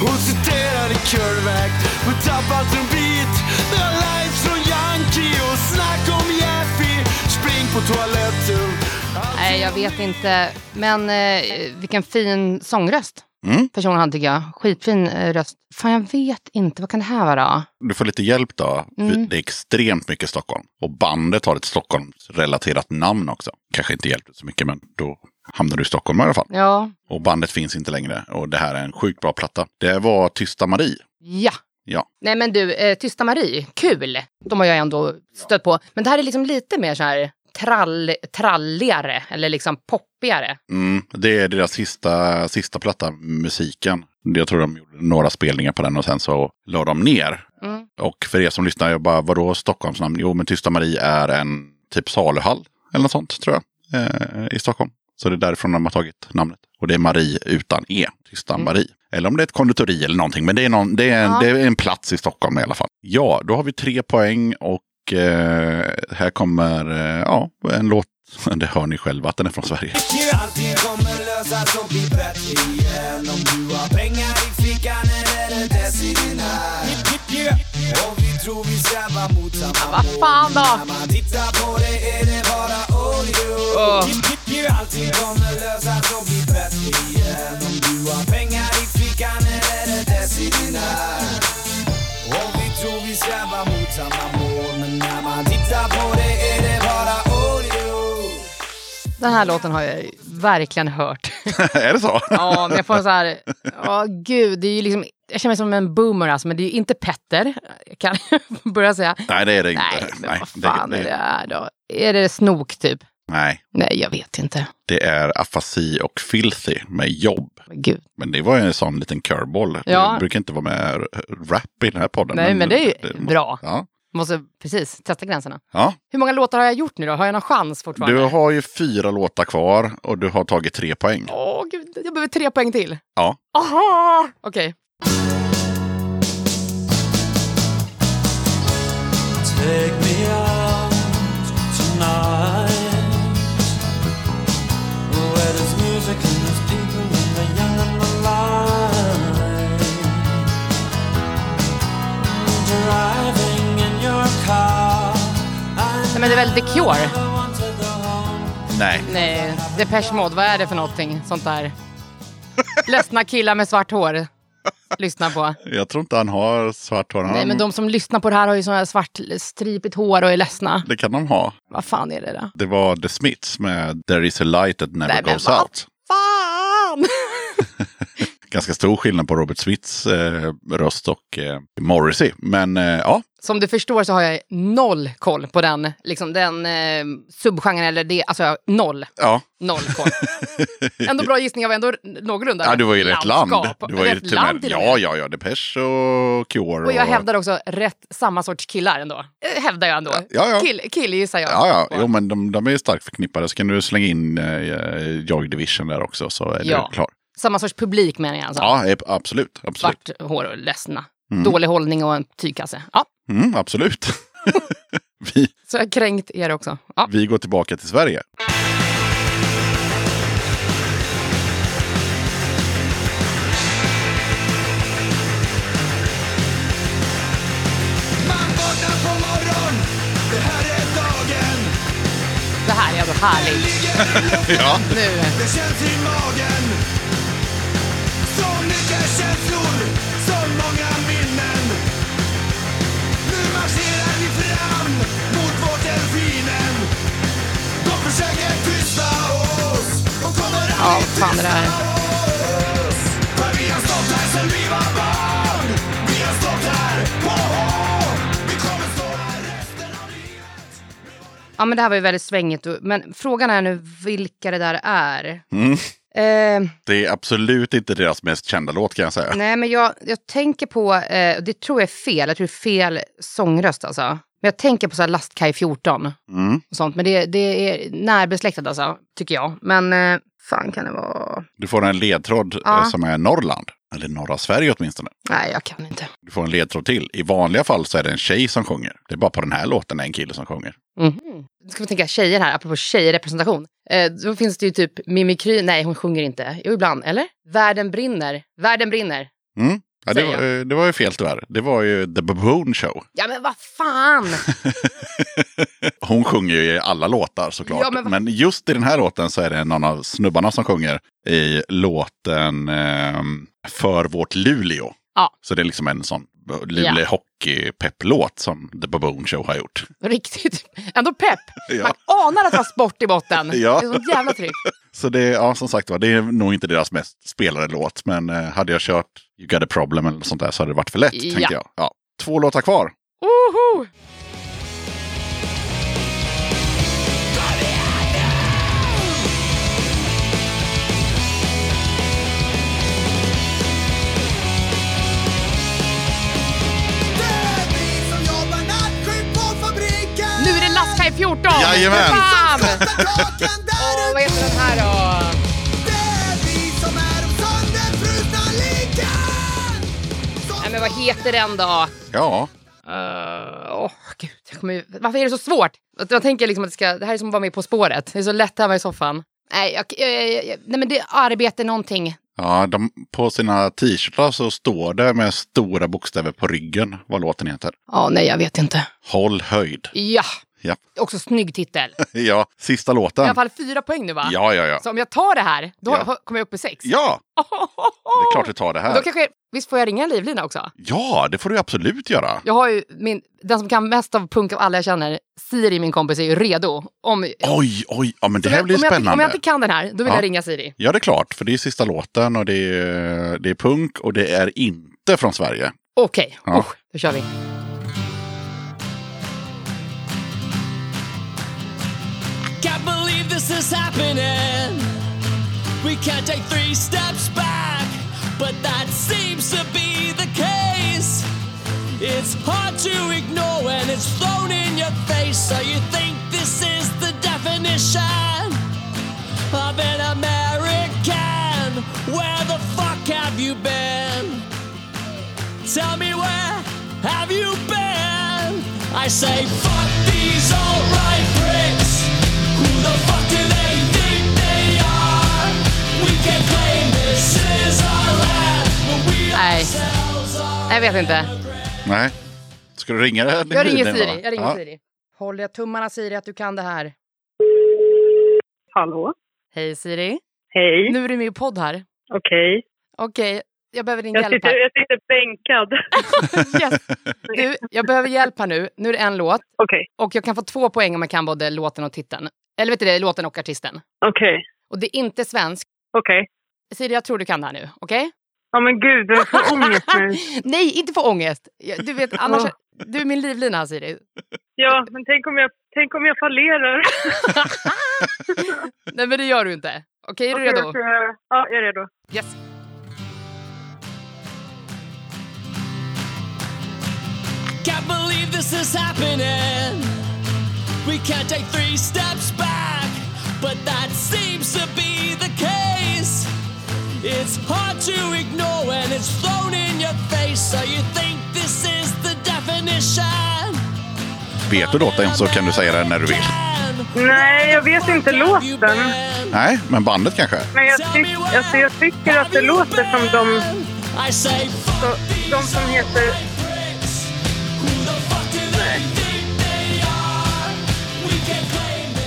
Hon citerade Curvac och tappade Det Några lines från Yankee och snack om Jeffy. Spring på toaletten. Nej, jag vet inte. Men eh, vilken fin sångröst. Mm. personen hade tycker jag. Skitfin eh, röst. Fan, jag vet inte. Vad kan det här vara? Du får lite hjälp då. Mm. Det är extremt mycket Stockholm. Och bandet har ett Stockholmsrelaterat namn också. Kanske inte hjälpte så mycket, men då hamnar du i Stockholm i alla fall. Ja. Och bandet finns inte längre. Och det här är en sjukt bra platta. Det var Tysta Marie. Ja. Ja. Nej men du, eh, Tysta Marie, kul. De har jag ändå stött på. Men det här är liksom lite mer så här trall, tralligare eller liksom poppigare. Mm, det är deras sista, sista platta, musiken. Jag tror de gjorde några spelningar på den och sen så la de ner. Mm. Och för er som lyssnar, jag bara, vadå Stockholmsnamn? Jo, men Tysta Marie är en typ saluhall eller något sånt tror jag. Eh, I Stockholm. Så det är därifrån de har tagit namnet. Och det är Marie utan E. Tysta Marie. Eller om det är ett konditori eller någonting. Men det är, någon, det, är en, Ja. det är en plats i Stockholm i alla fall. Ja, då har vi tre poäng och här kommer eh, ja, en låt. Det hör ni själva att den är från Sverige. Allting kommer lösas och bli bättre igen. Om du har pengar i fickan eller en dess i din hand. Och vi tror vi strävar mot samma Vad fan då? När man tittar på det är det bara oh, när man tittar på det är det bara audio Den här låten har jag verkligen hört. är det så? Ja, men jag får så här... Ja, gud. Det är ju liksom, jag känner mig som en boomer alltså, men det är ju inte Petter. Kan jag börja säga. Nej, det är det inte. Nej, men Nej, vad fan är det här då? Är det snok typ? Nej, Nej, jag vet inte. det är afasi och filthy med jobb. Gud. Men det var ju en sån liten curveball. Ja. Det brukar inte vara med rap i den här podden. Nej, men det är ju bra. Ja. Måste precis testa gränserna. ja. Hur många låtar har jag gjort nu då? Har jag någon chans fortfarande? Du har ju fyra låtar kvar och du har tagit tre poäng. Åh, gud. Jag behöver tre poäng till. Ja. Aha! Okej. Take me out tonight väl The Cure? Nej. Nej, Depeche Mode. Vad är det för någonting? Sånt där. Ledsna killar med svart hår. Lyssna på. Jag tror inte han har svart hår. Han- Nej, men de som lyssnar på det här har ju sån här svart stripigt hår och är ledsna. Det kan de ha. Vad fan är det då? Det var The Smiths med There is a light that never Nej, goes out. Ganska stor skillnad på Robert Smiths eh, röst och eh, Morrissey. Men eh, ja, Som du förstår så har jag noll koll på den, liksom den eh, subgenren eller det, alltså noll. ja. Noll koll. Ändå bra gissning, jag var ändå någorlunda ja du var i rätt land. landskap. Du var ju rätt och land till och med. ja, ja, ja, Depeche och Cure. Och jag hävdar också rätt samma sorts killar ändå. Eh, Hävdar jag ändå. Ja, ja. Kill, kill gissar jag. Ja, ja, på. jo, men de, de är starkt förknippade. Så kan du slänga in eh, Joy Division där också så är Ja. du klar. Samma sorts publik menar jag alltså. Ja, absolut. absolut. Svart hår och ledsna. Mm. Dålig hållning och en tygkasse. Ja, Mm, absolut. vi, så jag kränkt er också. Ja. vi går tillbaka till Sverige. Det här är ändå härligt. ja. Nu. Det känns i magen stå här resten av livet Ja, men det här var ju väldigt svängigt. Men frågan är nu vilka det där är. Mm. Eh, Det är absolut inte deras mest kända låt kan jag säga. nej, men jag, jag tänker på, eh, det tror jag är fel, jag tror det är fel sångröst alltså. Men jag tänker på så här Lastkaj 14 Mm. och sånt. Men det, det är närbesläktat alltså, tycker jag. Men eh, fan kan det vara? Du får en ledtråd Ja. eh, som är Norrland. Eller norra Sverige åtminstone. Nej, jag kan inte. Du får en ledtråd till. I vanliga fall så är det en tjej som sjunger. Det är bara på den här låten är en kille som sjunger. Mhm. Nu ska vi tänka tjejer här, apropå tjejrepresentation. Eh, då finns det ju typ Mimikry, nej hon sjunger inte. Jo ibland, eller? Världen brinner, världen brinner. Mm. Ja, det, var, eh, det var ju fel tyvärr. Det var ju The Baboon Show. Ja men vad fan! Hon sjunger ju i alla låtar såklart. Ja, men men, just i den här låten så är det någon av snubbarna som sjunger i låten ehm, För vårt Luleå. Ja. Så det är liksom en sån Luleå Ja. hockey-pepplåt som The Baboon Show har gjort. Riktigt, ändå pepp. Ja. Man anar att det var sport i botten. Ja. Det är sånt jävla tryck. Så det, ja, som sagt var, det är nog inte deras mest spelade låt. Men eh, hade jag kört You got a problem eller något sånt där så hade det varit för lätt, Ja. tänkte jag. Ja. Två låtar kvar. Woho! Nu är det Lastkaj 14! Jajamän. Fan! Åh, vad heter den här då? Vad heter den då? Ja, Uh, åh, gud, jag kommer varför är det så svårt? Att Jag tänker liksom att det, ska, det här är som att vara med På spåret. Det är så lätt hemma i soffan. Nej, jag, jag, jag, nej men det är arbete någonting. ja de, på sina t-shirtar så står det med stora bokstäver på ryggen vad låten heter. Ja, nej, jag vet inte. Håll höjd. Ja, Ja. Också snygg titel. ja, sista I låten. alla fall fyra poäng nu va? Ja, ja, ja. Så om jag tar det här, då Ja. kommer jag upp i sex. Ja, det är klart du tar det Och här. Då kanske, visst får jag ringa en livlina också? Ja, det får du absolut göra. Jag har ju min, den som kan mest av punk av alla jag känner, Siri min kompis, är ju redo. Om, Oj, oj, ja, men det här jag- blir om jag, spännande. Om jag inte kan den här, då vill Ja. jag ringa Siri. Ja, det är klart, för det är sista låten och det är, det är punk och det är inte från Sverige. Okej, Ja. Usch, då kör vi. This is happening. We can't take three steps back, but that seems to be the case. It's hard to ignore when it's thrown in your face. So you think this is the definition of an American? Where the fuck have you been? Tell me where have you been? I say fuck these alt-right pricks. Nej. Jag vet inte. Nej. Ska du ringa den? Jag ringer Siri. va? Jag ringer ja. Siri. Håller jag tummarna Siri att du kan det här? Hallå? Hej Siri. Hej. Nu är du med i podd här. Okej. Okej, jag behöver din Jag hjälp sitter, här. jag sitter bänkad. Yes. Du, jag behöver hjälp här nu. Nu är det en låt. Okej. Och jag kan få två poäng om jag kan både låten och titeln. Eller vet du det, låten och artisten. Okej. Och det är inte svensk. Okej. Siri, jag tror du kan det här nu. Okej? Ja men gud, jag får ångest nu. Nej, inte få ångest. Jag- Du vet, annars... Du är min livlina här, Siri. Ja, men tänk om jag, tänk om jag fallerar. Nej, men det gör du inte. Okej, är du Okej, redo? okej. Ja, jag är redo. Yes. Can't believe this is happening. We can't take three steps back, but that seems to be. It's hard to ignore when it's thrown in your face. So you think this is the definition? Vet du låten så kan du säga den när du vill. Nej, jag vet inte låten. Nej, men bandet kanske? Men jag, tyck, alltså, jag tycker att det låter som de, de som heter...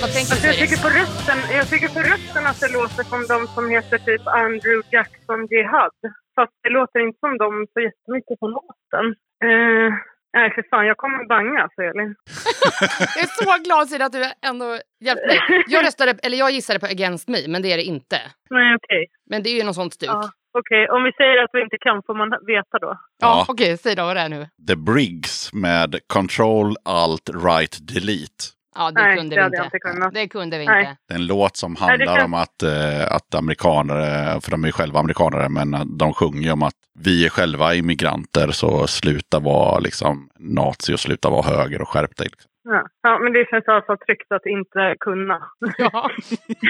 Vad tänker Alltså, du, jag, tycker på rösten, jag tycker på rösten att det låter som de som heter typ Andrew Jackson Jihad. Fast det låter inte som de så jättemycket på låten. Eh, nej, för fan, jag kommer banga alltså, Elin. Jag är så glad Siri att du ändå hjälpte mig. Jag, röstade, eller jag gissade på Against Me, men det är det inte. Nej, okej. Men det är ju något sånt stuk. Ja, Okej, om vi säger att vi inte kan får man veta då. Ja, Ja. okej, säg då vad det är nu. The Briggs med Control Alt Right Delete. Ja, det Nej, kunde det vi inte. inte kunnat. Det kunde vi Nej. inte. Det är en låt som Nej, handlar kan- om att, eh, att amerikaner, för de är ju själva amerikanare, men eh, de sjunger ju om att vi är själva immigranter så sluta vara liksom nazi och sluta vara höger och skärp dig. Liksom. Ja. ja, men det känns alltså tryggt att inte kunna. Ja.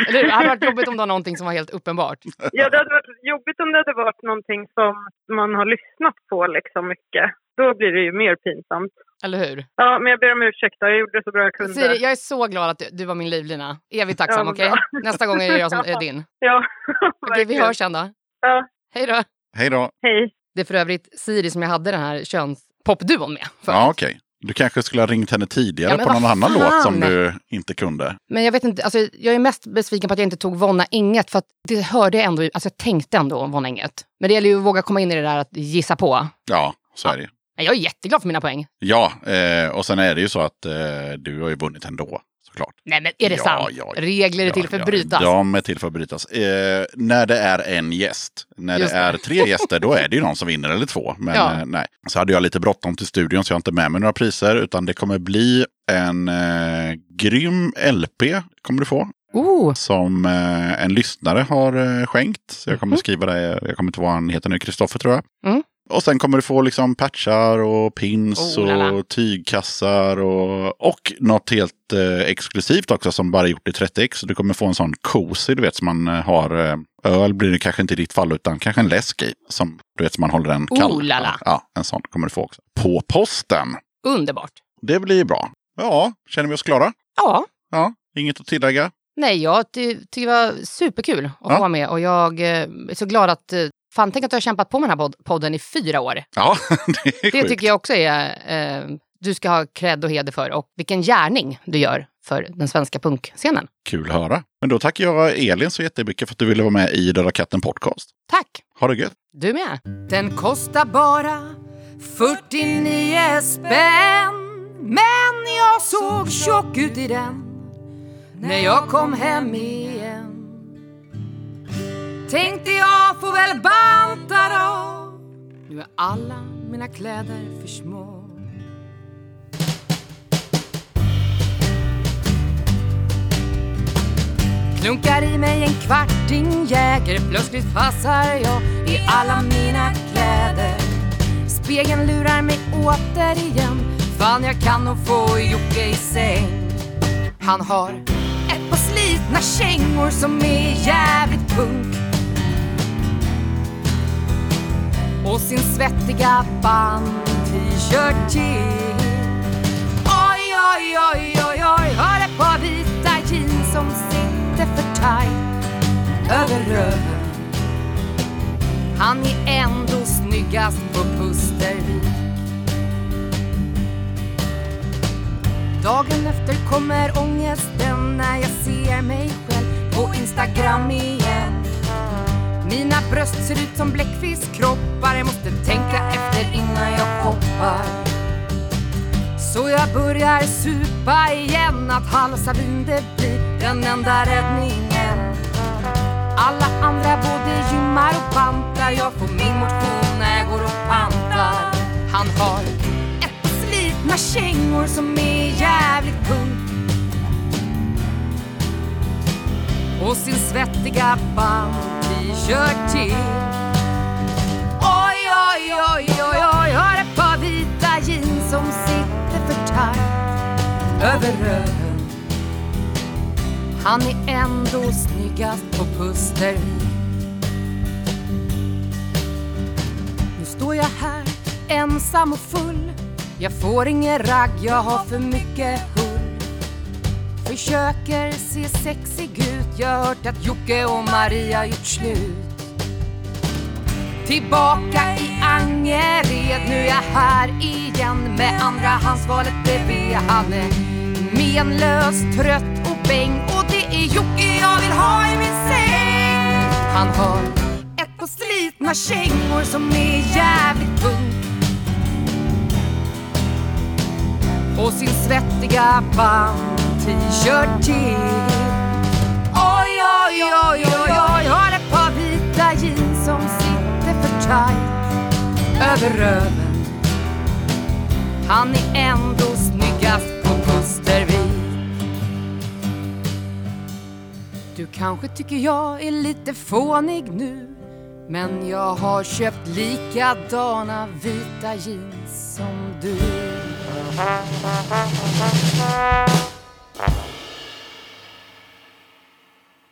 Eller? Det hade varit jobbigt om det var någonting som var helt uppenbart. Ja, det hade varit jobbigt om det hade varit någonting som man har lyssnat på liksom mycket. Då blir det ju mer pinsamt. Eller hur? Ja, men jag ber om ursäkt då. Jag gjorde så bra jag kunde. Siri, jag är så glad att du, du var min livlina. Evigt tacksam, Ja, okej? bra. Nästa gång är det jag som är din. Ja, Okej, vi verkligen. hörs sen då. Ja, Hej då. Hej då! hej. Det är för övrigt Siri som jag hade den här könspopduon med. För. Ja, okej. Du kanske skulle ha ringt henne tidigare Ja, på någon annan låt som du inte kunde. Men jag vet inte, alltså, jag är mest besviken på att jag inte tog Vonna Inget för att det hörde jag ändå, alltså jag tänkte ändå Vonna Inget. Men det gäller ju att våga komma in i det där att gissa på. Ja, så är det. Men Jag är jätteglad för mina poäng. Ja, eh, och sen är det ju så att eh, du har ju vunnit ändå, såklart. Nej men är det Ja, sant? ja, ja. Regler är till för att brytas. Ja, de är till för att brytas. Eh, när det är en gäst. När Just det är tre gäster, då är det ju någon som vinner eller två. Men Ja. eh, nej. Så hade jag lite bråttom till studion så jag har inte med mig några priser. Utan det kommer bli en eh, grym LP, kommer du få. Oh, Som eh, en lyssnare har eh, skänkt. Så jag kommer skriva det, jag kommer inte ihåg vad han heter nu, Kristoffer tror jag. Mm. Och sen kommer du få liksom patchar och pins Oh, och tygkassar och, och något helt eh, exklusivt också som bara är gjort i 30x. Så du kommer få en sån cozy, du vet, som man eh, har. Eh, öl blir det kanske inte i ditt fall, utan kanske en läsk i. Som du vet, som man håller den kall. Oh, la, la. Ja, en sån kommer du få också. På posten. underbart. Det blir bra. Ja, känner vi oss klara? Ja, Ja, inget att tillägga? nej jag ty tycker det var superkul att få Ja. vara med och jag eh, är så glad att eh, Fan, tänk att du har kämpat på med den här pod- podden i fyra år. Ja, det är Det sjukt. tycker jag också är... Eh, du ska ha cred och heder för och vilken gärning du gör för den svenska punkscenen. Kul att höra. Men då tackar jag Elin så jättemycket för att du ville vara med i Döda katten podcast. Tack! Ha det gött! Du med! Den kostar bara 49 spänn Men jag såg tjock ut i den när jag kom hem igen Tänkte jag får väl banta då. Nu är alla mina kläder för små. Klunkar i mig en kvarting Jäger. Plötsligt passar jag i alla mina kläder. Spegeln lurar mig återigen Fan jag kan nog få Jocke i säng. Han har ett par slitna kängor som är jävligt punk. Och sin svettiga band-t-shirt till. Oj, oj, oj, oj, oj Har ett par vita jeans som sitter för tight över röven. Han är ändå snyggast på Pustervik. Dagen efter kommer ångesten när jag ser mig själv på Instagram igen. Mina bröst ser ut som bläckfiskkroppar Jag måste tänka efter innan jag hoppar. Så jag börjar supa igen. Att halsa vin det blir den enda räddningen. Alla andra både gymmar och bantar Jag får min motion när jag går och pantar. Han har ett par slitna kängor som är jävligt tungt. och sin svettiga band-t-shirt till. Oj, oj, oj, oj, oj Har ett par vita jeans som sitter för tajt över röven. Han är ändå snyggast på Pustervik Nu står jag här ensam och full. Jag får ingen ragg, jag har för mycket Försöker se sexig ut. Jag har hört att Jocke och Maria gjort slut. Tillbaka i Angered. Nu är jag här igen. Med andrahandsvalet bredvid. Han är menlös, trött och bäng. Och det är Jocke jag vill ha i min säng. Han har ett par slitna kängor som är jävligt punk och sin svettiga t-shirt till. Oj, oj, oj, oj, oj Har ett par vita jeans som sitter för tight över röven. Han är ändå snyggast på Kustervik. Du kanske tycker jag är lite fånig nu men jag har köpt likadana vita jeans som du.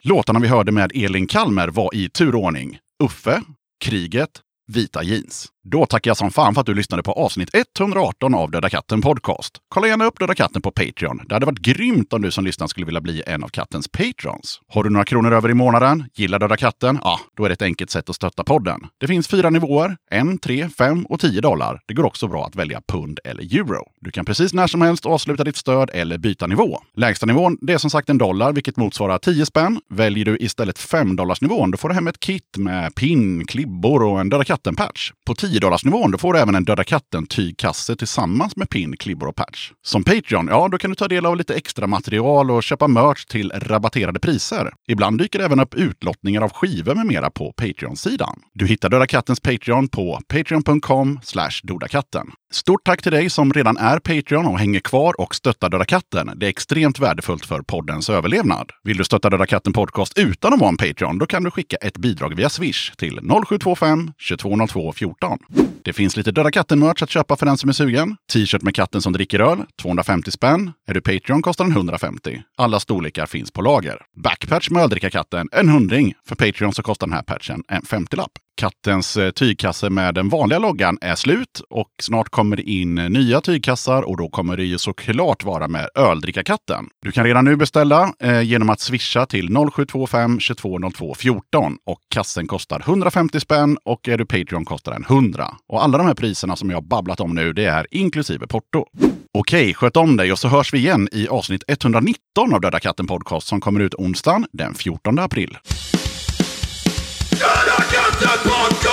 Låtarna vi hörde med Elin Kalmer var i turordning Uffe, Kriget, Vita jeans. Då tackar jag som fan för att du lyssnade på avsnitt 118 av Döda katten Podcast. Kolla gärna upp Döda katten på Patreon. Det hade varit grymt om du som lyssnar skulle vilja bli en av kattens patrons. Har du några kronor över i månaden, gillar Döda katten? Ja, då är det ett enkelt sätt att stötta podden. Det finns fyra nivåer, en, tre, fem och tio dollar. Det går också bra att välja pund eller euro. Du kan precis när som helst avsluta ditt stöd eller byta nivå. Lägsta nivån, det är som sagt en dollar, vilket motsvarar 10 spänn. Väljer du istället 5 dollars nivån, då får du hem ett kit med pin, klibbor och en Döda katten-patch. På 10 10-dollarsnivån då får du även en Döda katten-tygkasse tillsammans med pin, klibbor och patch. Som Patreon, ja, då kan du ta del av lite extra material och köpa merch till rabatterade priser. Ibland dyker det även upp utlottningar av skivor med mera på Patreon-sidan. Du hittar Döda kattens Patreon på patreon.com dodakatten. Stort tack till dig som redan är Patreon och hänger kvar och stöttar Döda katten. Det är extremt värdefullt för poddens överlevnad. Vill du stötta Döda katten Podcast utan att vara en Patreon, då kan du skicka ett bidrag via Swish till 0725 2202 14. Det finns lite Döda katten-merch att köpa för den som är sugen. T-shirt med katten som dricker öl, 250 spänn. Är du Patreon kostar den 150. Alla storlekar finns på lager. Backpatch med öldrickarkatten, en hundring. För Patreon så kostar den här patchen en 50-lapp. Kattens eh, tygkasse med den vanliga loggan är slut och snart kommer det in nya tygkassar och då kommer det ju såklart vara med öldrickarkatten. Du kan redan nu beställa eh, genom att swisha till 0725 2202 14 och kassen kostar 150 spänn och är du Patreon kostar den 100. Och alla de här priserna som jag babblat om nu, det är inklusive porto. Okej, sköt om dig och så hörs vi igen i avsnitt 119 av Döda katten podcast som kommer ut onsdagen den 14 april. God